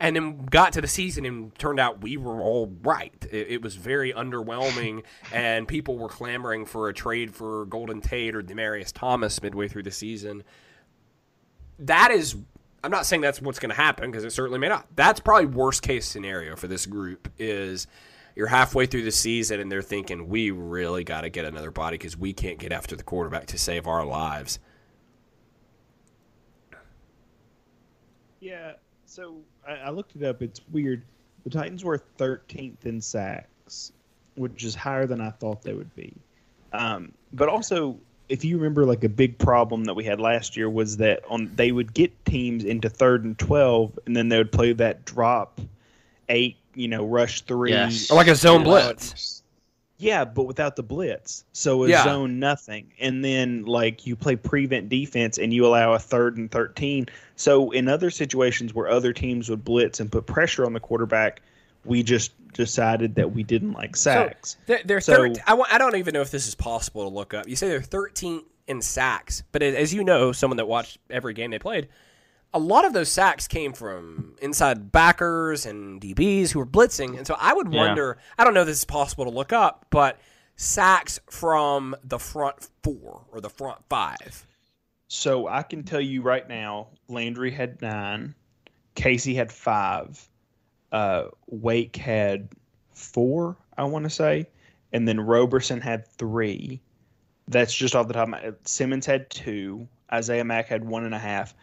And then got to the season and turned out we were all right. It, it was very underwhelming, and people were clamoring for a trade for Golden Tate or Demaryius Thomas midway through the season. That is, I'm not saying that's what's going to happen because it certainly may not. That's probably worst case scenario for this group is you're halfway through the season and they're thinking we really got to get another body because we can't get after the quarterback to save our lives. Yeah. So I, I looked it up. It's weird. The Titans were 13th in sacks, which is higher than I thought they would be. Um, but also, if you remember, like a big problem that we had last year was that on they would get teams into third and 12, and then they would play that drop eight, you know, rush three, Yes. Or like a zone blitz. Yeah, but without the blitz. So a Yeah. zone nothing. And then like you play prevent defense and you allow a third and 13. So in other situations where other teams would blitz and put pressure on the quarterback, we just decided that we didn't like sacks. So they're, they're So- thir- I, don't even know if this is possible to look up. You say they're 13 in sacks, but as you know, someone that watched every game they played, a lot of those sacks came from inside backers and DBs who were blitzing. And so I would Yeah. wonder, I don't know if this is possible to look up, but sacks from the front four or the front five. So I can tell you right now, Landry had nine, Casey had five, uh, Wake had four, I want to say, and then Roberson had three. That's just off the top of my Simmons had two, Isaiah Mack had one and a half.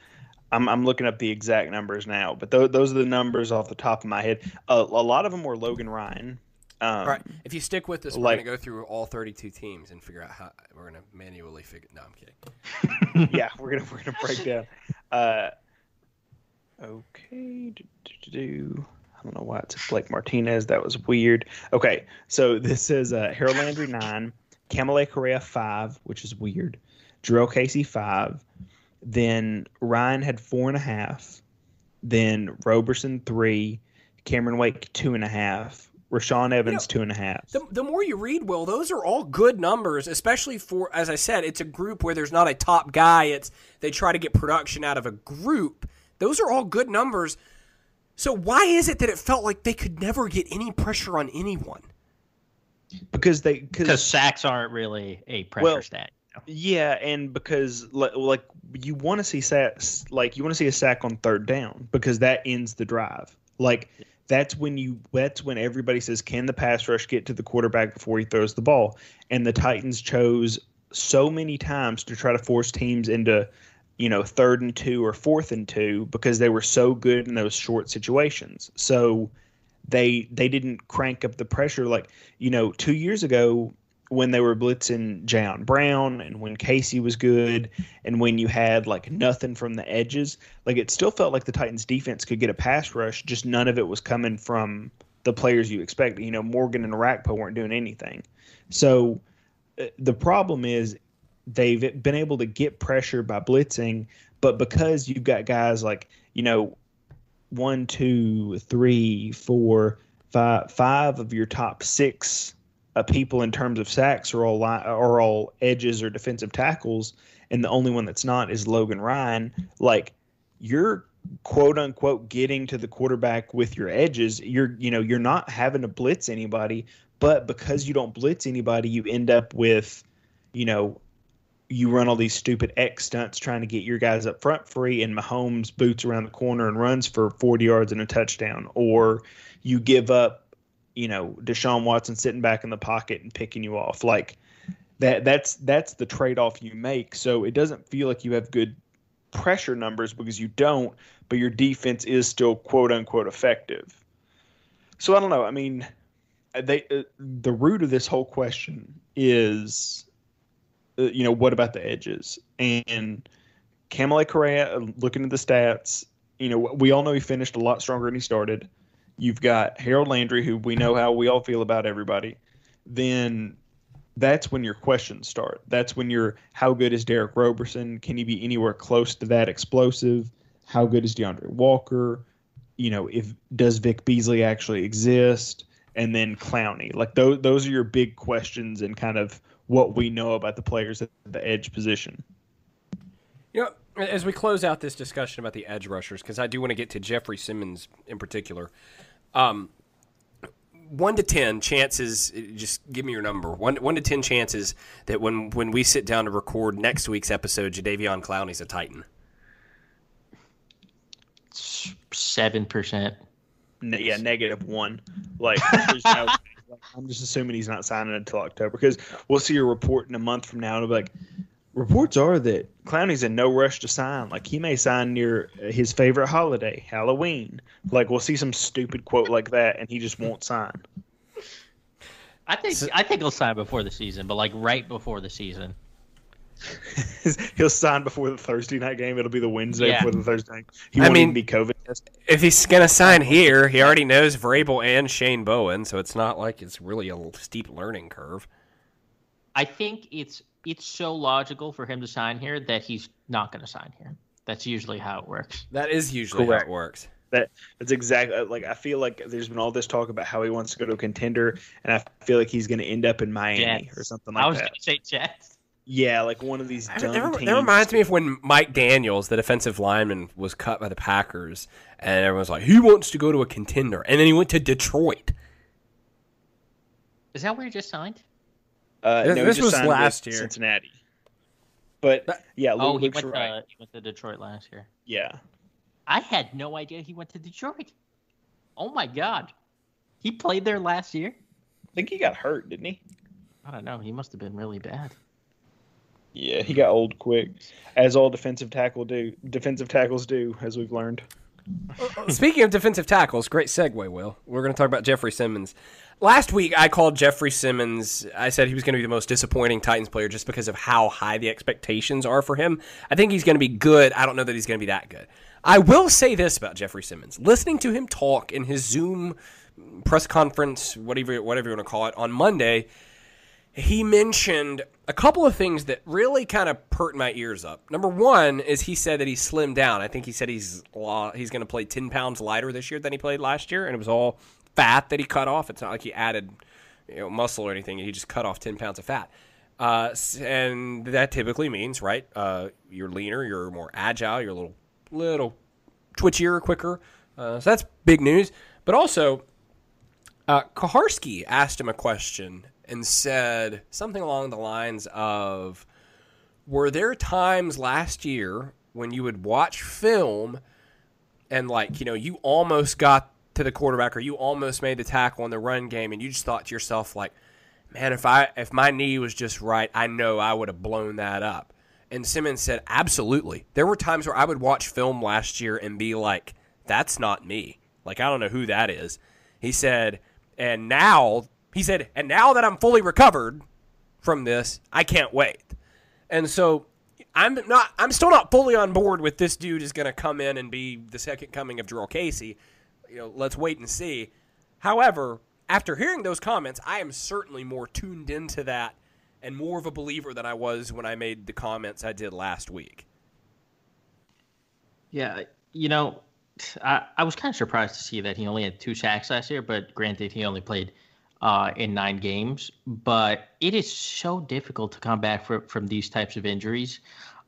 I'm, I'm looking up the exact numbers now, but th- those are the numbers off the top of my head. a a lot of them were Logan Ryan. Um, All right. If you stick with this, we're like- going to go through all 32 teams and figure out how we're going to manually figure. No, I'm kidding. yeah, we're gonna we're gonna break down. Uh, okay, do, do, do. I don't know why it said Blake Martinez. That was weird. Okay, so this is uh, Harold Landry nine, Kamalei Correa five, which is weird. Jurrell Casey five, then Ryan had four and a half, then Roberson three, Cameron Wake two and a half, Rashaan Evans two and a half. The, the more you read, Will, those are all good numbers, especially for, as I said, it's a group where there's not a top guy. It's they try to get production out of a group. Those are all good numbers. So why is it that it felt like they could never get any pressure on anyone? because they Because sacks aren't really a pressure Well, stat. Yeah, and because li- like you want to see sacks, like you want to see a sack on third down because that ends the drive. Like that's when you that's when everybody says, "Can the pass rush get to the quarterback before he throws the ball?" And the Titans chose so many times to try to force teams into you know third and two or fourth and two because they were so good in those short situations. So they they didn't crank up the pressure like you know two years ago when they were blitzing Jayon Brown and when Casey was good and when you had like nothing from the edges, like it still felt like the Titans defense could get a pass rush, just none of it was coming from the players you expected. You know, Morgan and Orakpo weren't doing anything. So uh, the problem is they've been able to get pressure by blitzing, but because you've got guys like, you know, one, two, three, four, five, five of your top six uh, people in terms of sacks are all li- are all edges or defensive tackles, and the only one that's not is Logan Ryan. Like you're quote unquote getting to the quarterback with your edges. You're you know you're not having to blitz anybody, but because you don't blitz anybody, you end up with you know you run all these stupid X stunts trying to get your guys up front free, and Mahomes boots around the corner and runs for 40 yards and a touchdown, or you give up, you know, Deshaun Watson sitting back in the pocket and picking you off. Like that, that's that's the trade off you make. So it doesn't feel like you have good pressure numbers because you don't, but your defense is still quote unquote effective. So I don't know. I mean, they uh, the root of this whole question is uh, you know, what about the edges? And Kamalei Correa, uh, looking at the stats, you know, we all know he finished a lot stronger than he started. You've got Harold Landry, who we know how we all feel about everybody. Then that's when your questions start. That's when you're, how good is Derick Roberson? Can he be anywhere close to that explosive? How good is DeAndre Walker? You know, if does Vic Beasley actually exist? And then Clowney. Like those, those are your big questions and kind of what we know about the players at the edge position. Know, as we close out this discussion about the edge rushers, because I do want to get to Jeffrey Simmons in particular. Um, one to ten chances. Just give me your number. One one to ten chances that when when we sit down to record next week's episode, Jadeveon Clowney's a Titan. Seven percent. yeah, negative one. Like, no, I'm just assuming he's not signing until October because we'll see a report in a month from now and it'll be like, reports are that Clowney's in no rush to sign. Like he may sign near his favorite holiday, Halloween. Like we'll see some stupid quote like that, and he just won't sign. I think I think he'll sign before the season, but like right before the season. He'll sign before the Thursday night game. It'll be the Wednesday Yeah. before the Thursday. Night. He I won't mean- even be COVID tested. If he's gonna sign here, he already knows Vrabel and Shane Bowen, so it's not like it's really a steep learning curve. I think it's it's so logical for him to sign here that he's not going to sign here. That's usually how it works. That is usually Correct. how it works. That that's exactly uh, like I feel like there's been all this talk about how he wants to go to a contender, and I feel like he's going to end up in Miami Jets. or something like that. I was going to say Jets. Yeah, like one of these I- dumb That, teams. that reminds me of when Mike Daniels, the defensive lineman, was cut by the Packers, and everyone's like, "He wants to go to a contender," and then he went to Detroit. Is that where he just signed? Uh, This- no, he this just was last year. Cincinnati. But That- yeah, oh, he went right. to he went to Detroit last year. Yeah, I had no idea he went to Detroit. Oh my god, he played there last year. I think he got hurt, didn't he? I don't know. He must have been really bad. Yeah, he got old quick, as all defensive tackle do. Defensive tackles do, as we've learned. Speaking of defensive tackles, great segue, Will. We're going to talk about Jeffrey Simmons. Last week, I called Jeffrey Simmons. I said he was going to be the most disappointing Titans player just because of how high the expectations are for him. I think he's going to be good. I don't know that he's going to be that good. I will say this about Jeffrey Simmons. Listening to him talk in his Zoom press conference, whatever whatever you want to call it, on Monday, he mentioned a couple of things that really kind of perked my ears up. Number one is he said that he slimmed down. I think he said he's he's going to play ten pounds lighter this year than he played last year, and it was all fat that he cut off. It's not like he added you know muscle or anything. He just cut off ten pounds of fat. Uh, and that typically means right. Uh, you're leaner, you're more agile, you're a little little twitchier, quicker. Uh, so that's big news. But also, uh, Kuharsky asked him a question and said something along the lines of Were there times last year when you would watch film and, like, you know, you almost got to the quarterback or you almost made the tackle in the run game and you just thought to yourself, like, man, if I if my knee was just right, I know I would have blown that up. And Simmons said, absolutely. There were times where I would watch film last year and be like, that's not me. Like, I don't know who that is. He said, and now, he said, and now that I'm fully recovered from this, I can't wait. And so I'm not, I'm still not fully on board with this dude is going to come in and be the second coming of Jurrell Casey. You know, let's wait and see. However, after hearing those comments, I am certainly more tuned into that and more of a believer than I was when I made the comments I did last week. Yeah, you know, I, I was kind of surprised to see that he only had two sacks last year, but granted, he only played uh, in nine games. But it is so difficult to come back from from these types of injuries.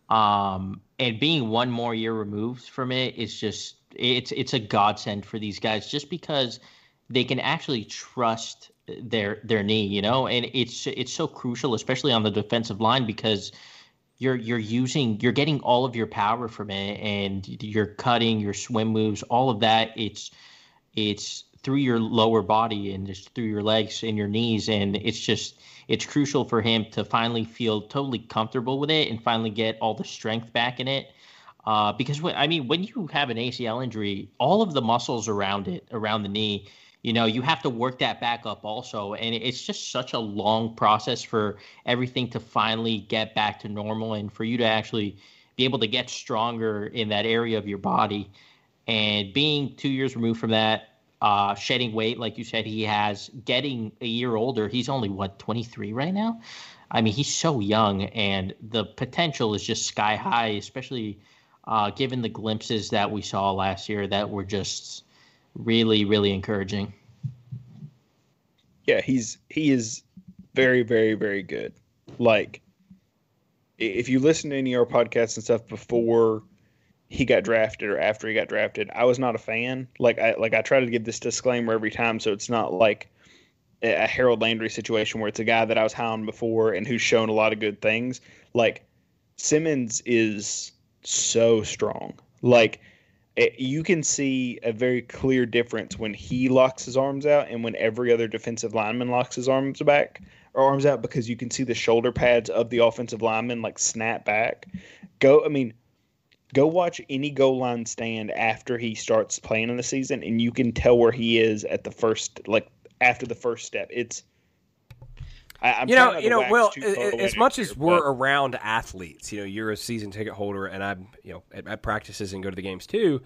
Um, and being one more year removed from it is just it's it's a godsend for these guys just because they can actually trust their their knee, you know, and it's it's so crucial, especially on the defensive line, because you're you're using you're getting all of your power from it, and you're cutting your swim moves, all of that. It's it's through your lower body and just through your legs and your knees, and it's just it's crucial for him to finally feel totally comfortable with it and finally get all the strength back in it. Uh, because when, I mean, when you have an ACL injury, all of the muscles around it, around the knee, you know, you have to work that back up also. And it's just such a long process for everything to finally get back to normal and for you to actually be able to get stronger in that area of your body. And being two years removed from that, uh, shedding weight, like you said, he has, getting a year older. He's only, what, 23 right now? I mean, he's so young, and the potential is just sky high, especially uh, given the glimpses that we saw last year that were just really, really encouraging. Yeah, he's he is very, very, very good. Like, if you listen to any of our podcasts and stuff before he got drafted or after he got drafted, I was not a fan. Like, I like I try to give this disclaimer every time, so it's not like a Harold Landry situation where it's a guy that I was high on before and who's shown a lot of good things. Like Simmons is so strong. Like it, you can see a very clear difference when he locks his arms out and when every other defensive lineman locks his arms back or arms out because you can see the shoulder pads of the offensive lineman like snap back. Go, I mean, go watch any goal line stand after he starts playing in the season, and you can tell where he is at the first, like after the first step. It's I, you know, you know, well, as much as we're around athletes, you know, you're a season ticket holder, and I'm, you know, at, at, practices and go to the games too.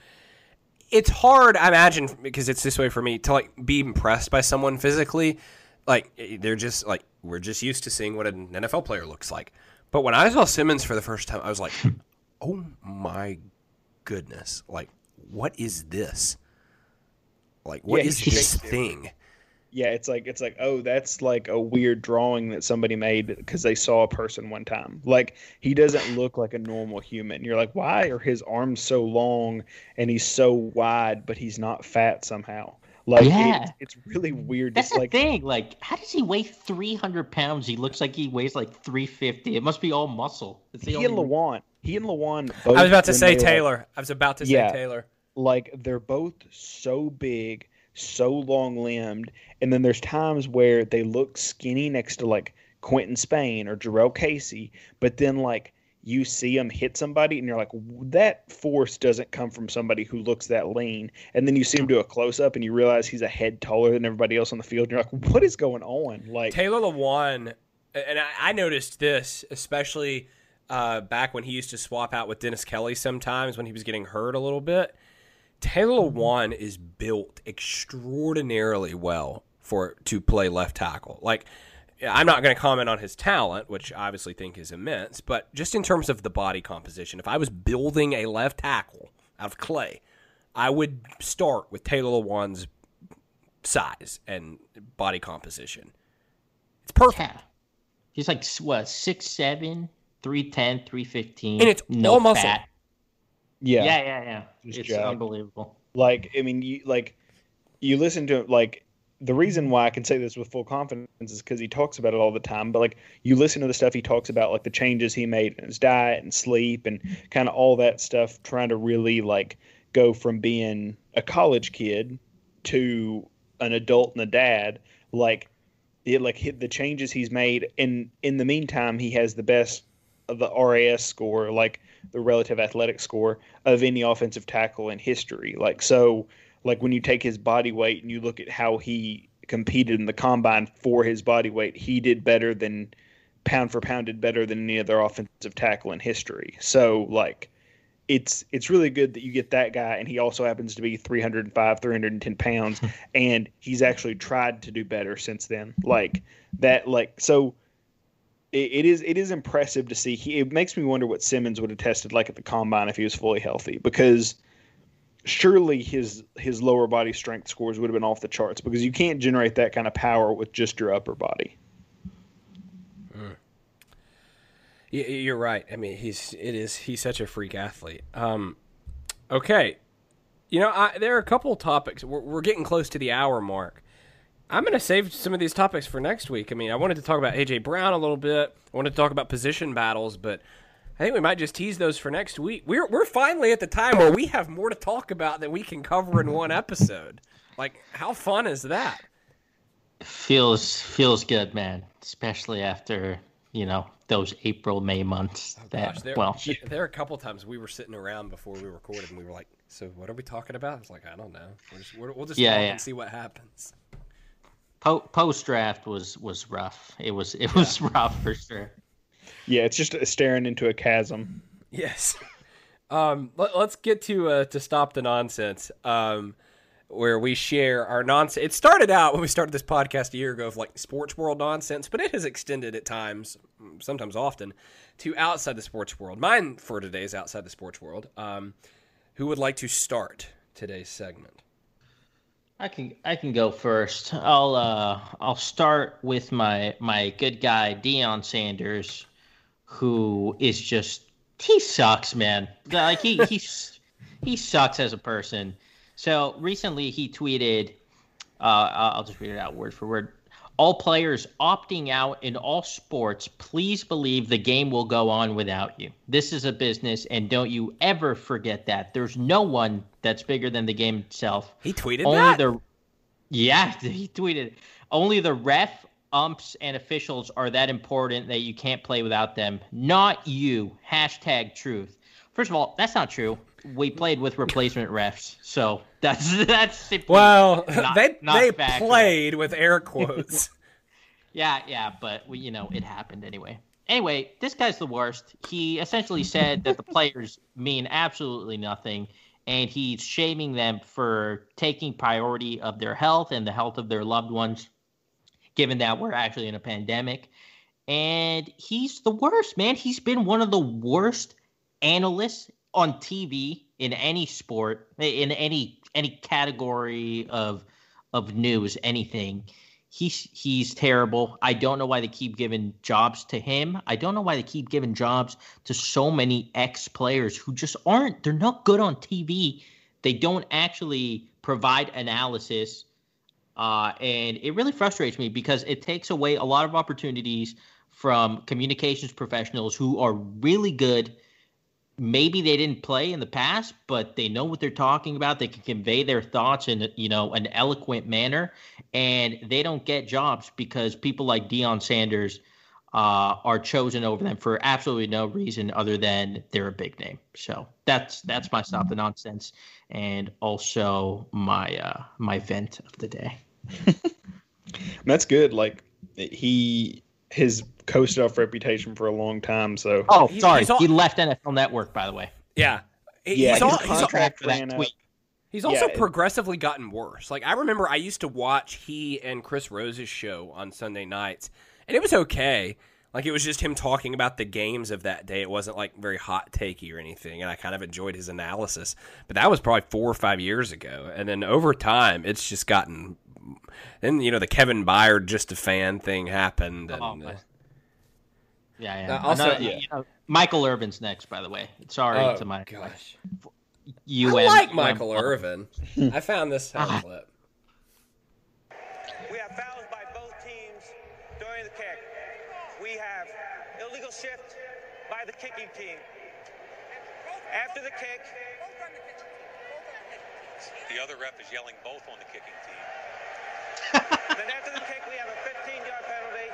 It's hard, I imagine, because it's this way for me to like be impressed by someone physically. Like eh, they're just like we're just used to seeing what an NFL player looks like. But when I saw Simmons for the first time, I was like, "Oh my goodness! Like, what is this? Like, what yeah, is this thing?" yeah, it's like it's like oh, that's like a weird drawing that somebody made because they saw a person one time. Like he doesn't look like a normal human. You're like, why are his arms so long and he's so wide, but he's not fat somehow? Like yeah. It, it's really weird. That's it's the like, thing. Like, how does he weigh three hundred pounds? He looks like he weighs like three fifty. It must be all muscle. he only... and Lewan. He and Lewan. I was about to say Taylor. Like, I was about to say yeah, Taylor. Like they're both so big so long limbed. And then there's times where they look skinny next to like Quinton Spain or Jurrell Casey, but then like you see them hit somebody and you're like, that force doesn't come from somebody who looks that lean. And then you see him do a close up and you realize he's a head taller than everybody else on the field. And you're like, what is going on? Like Taylor Lewan, and I noticed this especially uh, back when he used to swap out with Dennis Kelly sometimes when he was getting hurt a little bit. Taylor Lewan is built extraordinarily well for to play left tackle. Like I'm not going to comment on his talent, which I obviously think is immense, but just in terms of the body composition, if I was building a left tackle out of clay, I would start with Taylor Lewan's size and body composition. It's perfect. Yeah. He's like what, 6'7", 310, 315. And it's no all muscle. Fat. Yeah, yeah, yeah, yeah. Just it's jacked. unbelievable. Like, I mean, you like you listen to like the reason why I can say this with full confidence is because he talks about it all the time. But like you listen to the stuff he talks about, like the changes he made in his diet and sleep and kind of all that stuff, trying to really like go from being a college kid to an adult and a dad. Like it, like hit the changes he's made, and in the meantime, he has the best of the RAS score. Like the relative athletic score of any offensive tackle in history. Like so, like when you take his body weight and you look at how he competed in the combine for his body weight, he did better than pound for pound did better than any other offensive tackle in history. So like it's it's really good that you get that guy and he also happens to be 305 310 pounds and he's actually tried to do better since then like that like so it, is it is impressive to see. He, it makes me wonder what Simmons would have tested like at the combine if he was fully healthy because surely his his lower body strength scores would have been off the charts because you can't generate that kind of power with just your upper body. You're right. I mean, he's it is he's such a freak athlete. Um, okay, you know, I, there are a couple topics. We're, we're getting close to the hour mark. I'm going to save some of these topics for next week. I mean, I wanted to talk about AJ Brown a little bit. I wanted to talk about position battles, but I think we might just tease those for next week. We're we're finally at the time where we have more to talk about than we can cover in one episode. Like, how fun is that? Feels feels good, man. Especially after you know those April May months. Oh, that gosh, there, well, there are a couple times we were sitting around before we recorded, and we were like, "So what are we talking about?" It's like, "I don't know. We'll just, we'll just yeah, yeah. and see what happens." Po- Post draft was was rough. It was it was yeah. rough for sure. Yeah, it's just staring into a chasm. Yes. Um, let, us get to uh, to stop the nonsense. Um, where we share our nonsense. It started out when we started this podcast a year ago of like sports world nonsense, but it has extended at times, sometimes often, to outside the sports world. Mine for today is outside the sports world. Um, who would like to start today's segment? I can I can go first. I'll uh, I'll start with my my good guy Deion Sanders, who is just he sucks, man. Like he he's he sucks as a person. So recently he tweeted, uh, I'll just read it out word for word. All players opting out in all sports, please believe the game will go on without you. This is a business, and don't you ever forget that. There's no one that's bigger than the game itself. He tweeted Only that? The, yeah, he tweeted. Only the ref, umps, and officials are that important that you can't play without them. Not you. Hashtag truth. First of all, that's not true we played with replacement refs, so that's that's well. Not, they not they factual. played with air quotes. yeah, yeah, but we, you know it happened anyway. Anyway, this guy's the worst. He essentially said that the players mean absolutely nothing, and he's shaming them for taking priority of their health and the health of their loved ones, given that we're actually in a pandemic. And he's the worst, man. He's been one of the worst analysts on TV in any sport, in any any category of of news, anything. He's he's terrible. I don't know why they keep giving jobs to him. I don't know why they keep giving jobs to so many ex players who just aren't. They're not good on TV. They don't actually provide analysis, uh, and it really frustrates me because it takes away a lot of opportunities from communications professionals who are really good maybe they didn't play in the past, but they know what they're talking about. They can convey their thoughts in you know an eloquent manner, and they don't get jobs because people like Deion Sanders uh, are chosen over them for absolutely no reason other than they're a big name. So that's that's my stop the nonsense, and also my uh, my vent of the day. that's good. Like he his coasted off reputation for a long time. So oh, sorry, all, he left NFL Network, by the way. Yeah, yeah, he's, all, contract he's, ran out. He's also yeah, progressively gotten worse. Like I remember, I used to watch he and Chris Rose's show on Sunday nights, and it was okay. Like it was just him talking about the games of that day. It wasn't like very hot takey or anything, and I kind of enjoyed his analysis. But that was probably four or five years ago, and then over time, it's just gotten. Then you know the Kevin Byard just a fan thing happened, and oh, uh, yeah, yeah. Uh, also, Another, yeah. You know, Michael Irvin's next, by the way. Sorry oh, to my gosh. You I like Michael Irvin. I found this sound ah. clip. We have fouls by both teams during the kick. We have illegal shift by the kicking team. After the kick, the other ref is yelling both on the kicking team. Then after the kick, we have a 15-yard penalty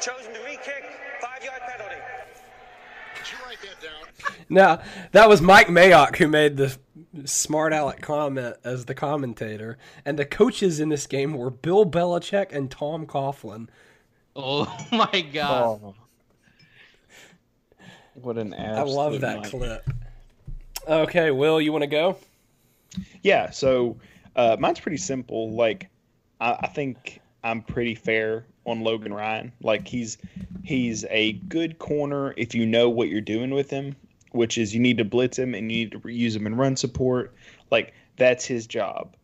chosen to re-kick, five-yard penalty. Did you write that down? No, that was Mike Mayock who made the smart aleck comment as the commentator, and the coaches in this game were Bill Belichick and Tom Coughlin. Oh my god! Oh. What an ass! I love that Mike. clip. Okay, Will, you want to go? Yeah. So uh, mine's pretty simple. Like, I, I think I'm pretty fair on Logan Ryan. Like he's he's a good corner if you know what you're doing with him. which is you need to blitz him and you need to use him in run support. Like that's his job.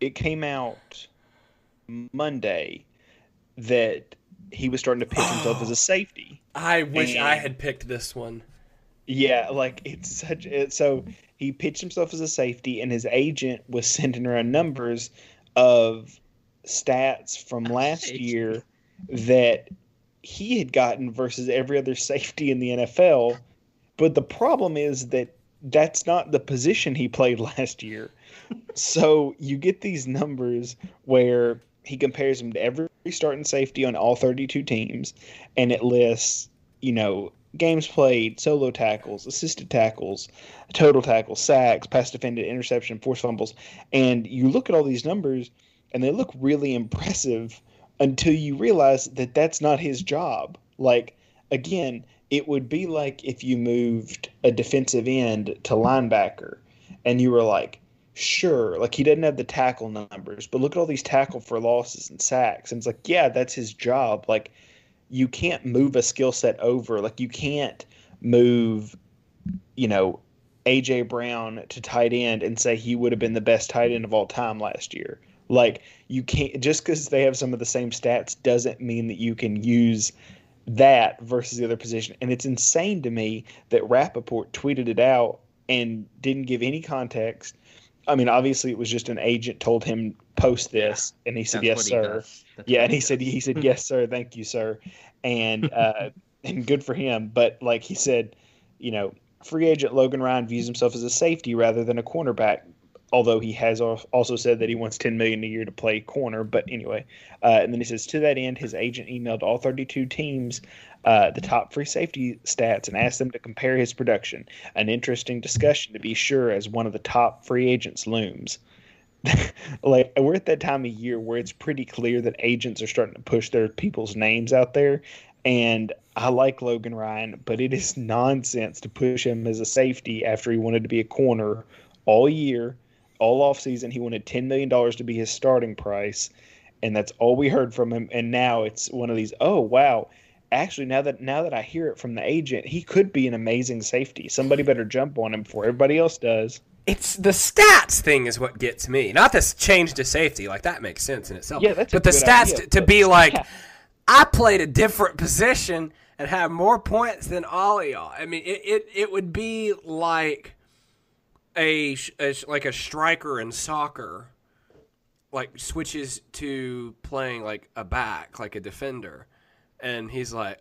It came out Monday that he was starting to pitch himself as a safety. I wish I had picked this one. Yeah, like it's such. It, so he pitched himself as a safety, and his agent was sending around numbers of stats from last year that he had gotten versus every other safety in the NFL. But the problem is that that's not the position he played last year. so you get these numbers where he compares him to every starting safety on all 32 teams, and it lists, you know, games played, solo tackles, assisted tackles, total tackles, sacks, pass defended, interception, forced fumbles, and you look at all these numbers and they look really impressive until you realize that that's not his job. Like again, it would be like if you moved a defensive end to linebacker and you were like, sure, like he doesn't have the tackle numbers, but look at all these tackle for losses and sacks. And it's like, yeah, that's his job. Like you can't move a skill set over. Like you can't move, you know, AJ Brown to tight end and say he would have been the best tight end of all time last year. Like you can't just because they have some of the same stats doesn't mean that you can use that versus the other position. And it's insane to me that Rapoport tweeted it out and didn't give any context. I mean, obviously it was just an agent told him post this, and he said That's yes, he sir. Yeah, and he said he said yes, sir, thank you, sir, and uh, and good for him. But like he said, you know, free agent Logan Ryan views himself as a safety rather than a cornerback. Although he has also said that he wants ten million a year to play corner. But anyway, uh, and then he says to that end, his agent emailed all thirty-two teams uh, the top free safety stats and asked them to compare his production. An interesting discussion to be sure, as one of the top free agents looms like we're at that time of year where it's pretty clear that agents are starting to push their people's names out there and I like Logan Ryan, but it is nonsense to push him as a safety after he wanted to be a corner all year, all off season. He wanted ten million dollars to be his starting price, and that's all we heard from him. And now it's one of these. Oh wow, actually now that now that I hear it from the agent, he could be an amazing safety. Somebody better jump on him before everybody else does. It's the stats thing is what gets me. Not this change to safety, like that makes sense in itself. Yeah, that's but the stats idea, to, to but- be like, yeah. I played a different position and have more points than all of y'all. I mean, it it, it would be like a, a like a striker in soccer, like switches to playing like a back, like a defender, and he's like,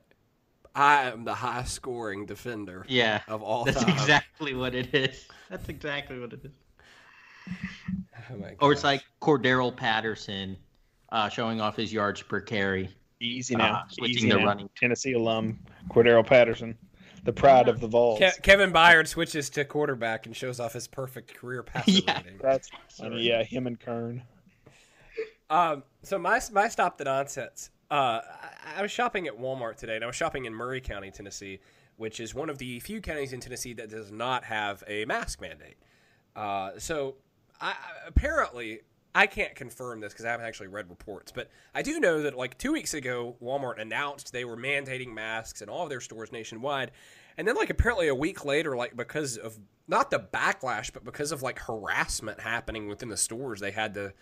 I am the high scoring defender. Yeah, of all that's time. exactly what it is. That's exactly what it is. Oh my Or it's like Cordarrelle Patterson uh, showing off his yards per carry. Easy now. Uh, switching Easy the now. running. Tennessee alum Cordarrelle Patterson, the pride of the Vols. Ke- Kevin Byard switches to quarterback and shows off his perfect career passer Yeah. rating. That's funny. Yeah, him and Kern. Um, so my my stop the nonsense. Uh, I, I was shopping at Walmart today, and I was shopping in Maury County, Tennessee, which is one of the few counties in Tennessee that does not have a mask mandate. Uh, so I, I- apparently I can't confirm this because I haven't actually read reports, but I do know that like two weeks ago, Walmart announced they were mandating masks in all of their stores nationwide, and then like apparently a week later, like because of not the backlash, but because of like harassment happening within the stores, they had to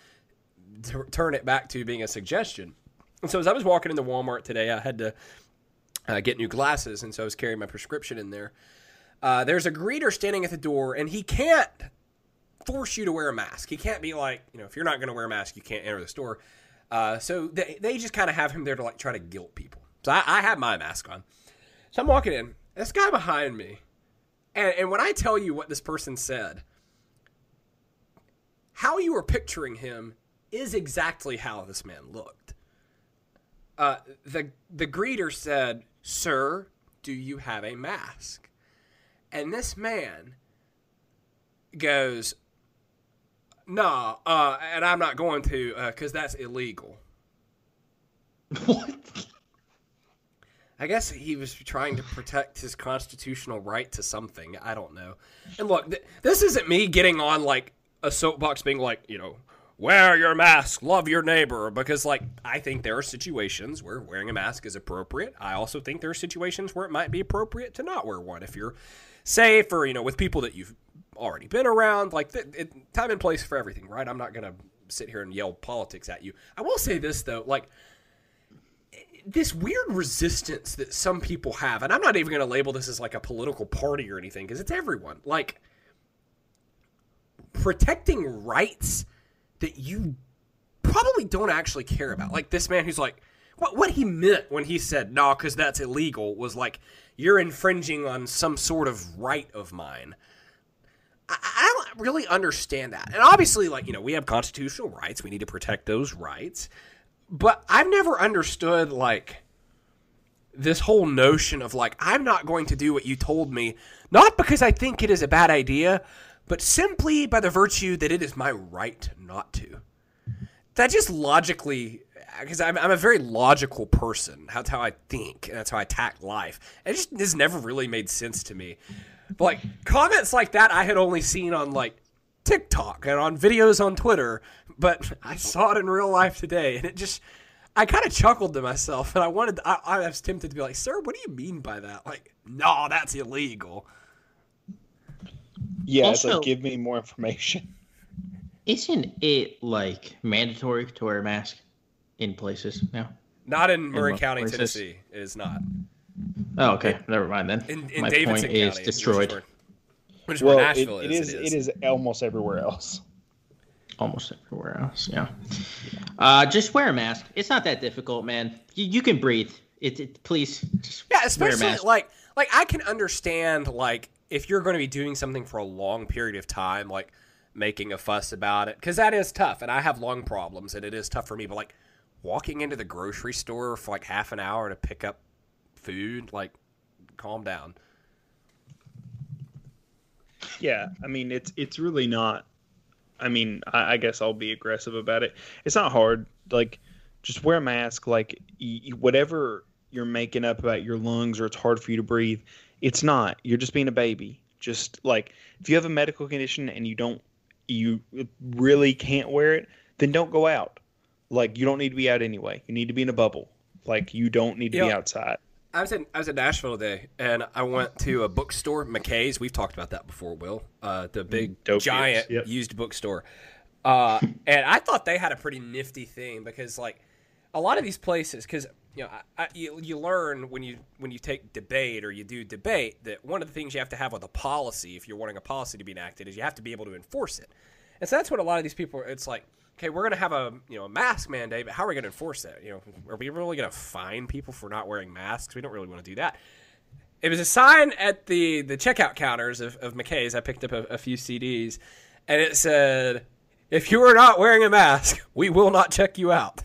t- turn it back to being a suggestion. And so as I was walking into Walmart today, I had to uh, get new glasses, and so I was carrying my prescription in there. Uh, there's a greeter standing at the door, and he can't force you to wear a mask. He can't be like, you know, if you're not going to wear a mask, you can't enter the store. Uh, so they, they just kind of have him there to like try to guilt people. So I, I have my mask on. So I'm walking in. This guy behind me, and, and when I tell you what this person said, how you were picturing him is exactly how this man looked. Uh, the the greeter said, "Sir, do you have a mask?" And this man goes, "No, uh, and I'm not going to because that's illegal." What? I guess he was trying to protect his constitutional right to something. I don't know. And look, th- this isn't me getting on like a soapbox being like, you know, wear your mask, love your neighbor, because like I think there are situations where wearing a mask is appropriate. I also think there are situations where it might be appropriate to not wear one if you're safe or you know with people that you've already been around. Like th- it, time and place for everything, right? I'm not gonna sit here and yell politics at you. I will say this though, like this weird resistance that some people have, and I'm not even going to label this as like a political party or anything because it's everyone. Like protecting rights that you probably don't actually care about. Like this man who's like, what what he meant when he said no, because that's illegal was like you're infringing on some sort of right of mine. I, I don't really understand that, and obviously, like you know, we have constitutional rights. We need to protect those rights but I've never understood like this whole notion of like I'm not going to do what you told me, not because I think it is a bad idea, but simply by the virtue that it is my right not to. That just logically, because I'm, I'm a very logical person. That's how I think, and that's how I attack life. It just has never really made sense to me. But like comments like that, I had only seen on like TikTok and on videos on Twitter, but I saw it in real life today, and it just I kind of chuckled to myself, and I wanted I, I was tempted to be like, "Sir, what do you mean by that?" Like, no, that's illegal. Yeah, Also- it's like give me more information. Isn't it like mandatory to wear a mask in places now? Not in Maury what County, places? Tennessee. It is not. Oh, okay. Never mind then. In, in My Davidson point is County, destroyed. Which is where, which is Well, where it, it is. is. It is almost everywhere else. Almost everywhere else. Yeah. Uh, just wear a mask. It's not that difficult, man. You, you can breathe. It, it please. Just Yeah, wear a especially mask. like like I can understand like if you're going to be doing something for a long period of time, like making a fuss about it, because that is tough, and I have lung problems, and it is tough for me. But like walking into the grocery store for like half an hour to pick up food, like calm down. Yeah, I mean it's it's really not. I mean, I, I guess I'll be aggressive about it. It's not hard. Like, just wear a mask. Like, y- y- whatever you're making up about your lungs or it's hard for you to breathe, it's not. You're just being a baby. Just like if you have a medical condition and you don't, you really can't wear it, then don't go out. Like, you don't need to be out anyway. You need to be in a bubble. Like, you don't need to be outside. I was in I was in Nashville today, and I went to a bookstore, McKay's. We've talked about that before, Will. Uh, the big Dope giant yep. used bookstore, uh, and I thought they had a pretty nifty thing because like a lot of these places, because you know I, I, you, you learn when you when you take debate or you do debate that one of the things you have to have with a policy, if you're wanting a policy to be enacted, is you have to be able to enforce it. And so that's what a lot of these people. It's like, okay, we're going to have a you know a mask mandate, but how are we going to enforce that? You know, are we really going to fine people for not wearing masks? We don't really want to do that. It was a sign at the the checkout counters of, of McKay's. I picked up a, a few CDs, and it said, "If you are not wearing a mask, we will not check you out."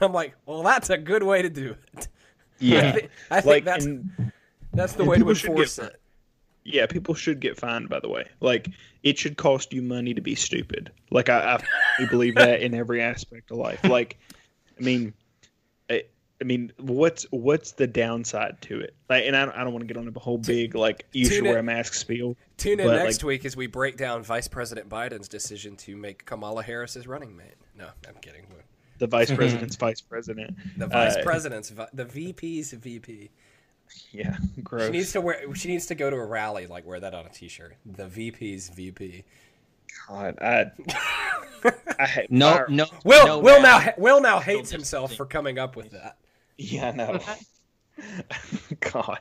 I'm like, well, that's a good way to do it. I, thi- I think like that's that's the way to enforce get it. Yeah, people should get fined. By the way, like it should cost you money to be stupid. Like I, I believe that in every aspect of life. Like, I mean, I, I mean, what's what's the downside to it? Like, and I don't, I don't want to get on a whole big like you should tune wear a mask spiel. Tune in next like, week as we break down Vice President Biden's decision to make Kamala Harris his running mate. No, I'm kidding. The vice president's vice president. The vice Uh, president's, vi- the VP's VP. Yeah, gross. She needs to wear. She needs to go to a rally, like wear that on a T-shirt. The VP's VP. God, I, I hate No, fire- no. Will no Will now. Will now hates himself for coming up with that. Yeah, no. God.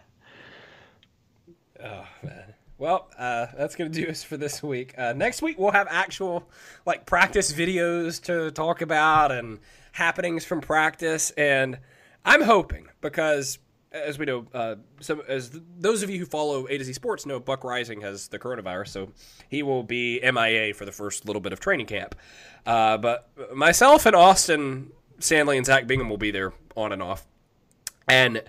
Oh man. Well, uh, that's gonna do us for this week. Uh, next week we'll have actual like practice videos to talk about and happenings from practice, and I'm hoping because as we know, uh, some as th- those of you who follow A to Z Sports know, Buck Reising has the coronavirus, so he will be MIA for the first little bit of training camp. Uh, but myself and Austin Stanley and Zach Bingham will be there on and off. And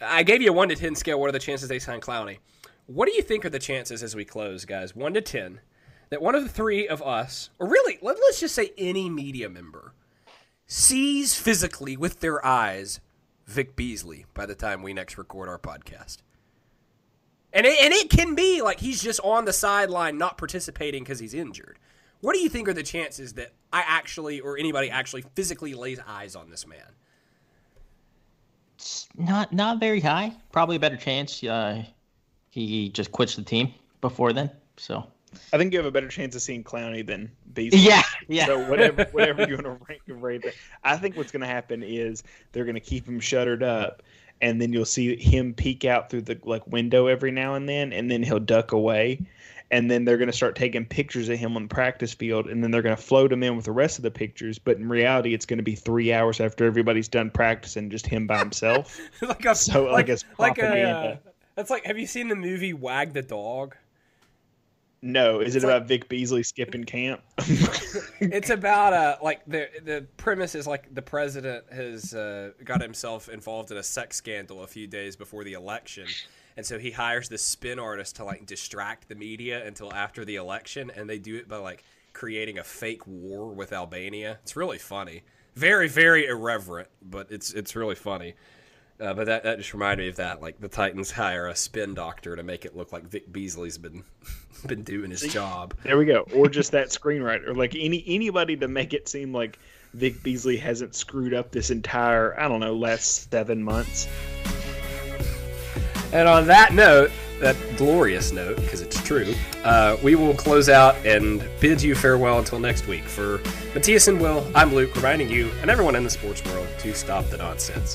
I gave you a one to ten scale. What are the chances they sign Clowney? What do you think are the chances as we close, guys? One to ten, that one of the three of us, or really, let, let's just say any media member, sees physically with their eyes Vic Beasley by the time we next record our podcast. And it, and it can be like he's just on the sideline, not participating because he's injured. What do you think are the chances that I actually or anybody actually physically lays eyes on this man? It's not not very high. Probably a better chance. Uh, he just quits the team before then. So I think you have a better chance of seeing Clowney than Beasley. yeah, yeah. So whatever, whatever you want to rank him right there. I think what's going to happen is they're going to keep him shuttered up, and then you'll see him peek out through the like window every now and then, and then he'll duck away, and then they're going to start taking pictures of him on the practice field, and then they're going to float him in with the rest of the pictures. But in reality, it's going to be three hours after everybody's done practicing, just him by himself. like a So, like, like, it's like a uh, that's like have you seen the movie Wag the Dog? No, is it like- about Vic Beasley skipping camp? It's about uh like the the premise is like the president has uh, got himself involved in a sex scandal a few days before the election, and so he hires this spin artist to like distract the media until after the election, and they do it by like creating a fake war with Albania. It's really funny, very very irreverent, but it's it's really funny. Uh, but that, that just reminded me of that. Like the Titans hire a spin doctor to make it look like Vic Beasley's been been doing his job. There we go. Or just that screenwriter, like any anybody to make it seem like Vic Beasley hasn't screwed up this entire I don't know last seven months. And on that note, that glorious note, because it's true, uh, we will close out and bid you farewell until next week. For Matthias and Will, I'm Luke, reminding you and everyone in the sports world to stop the nonsense.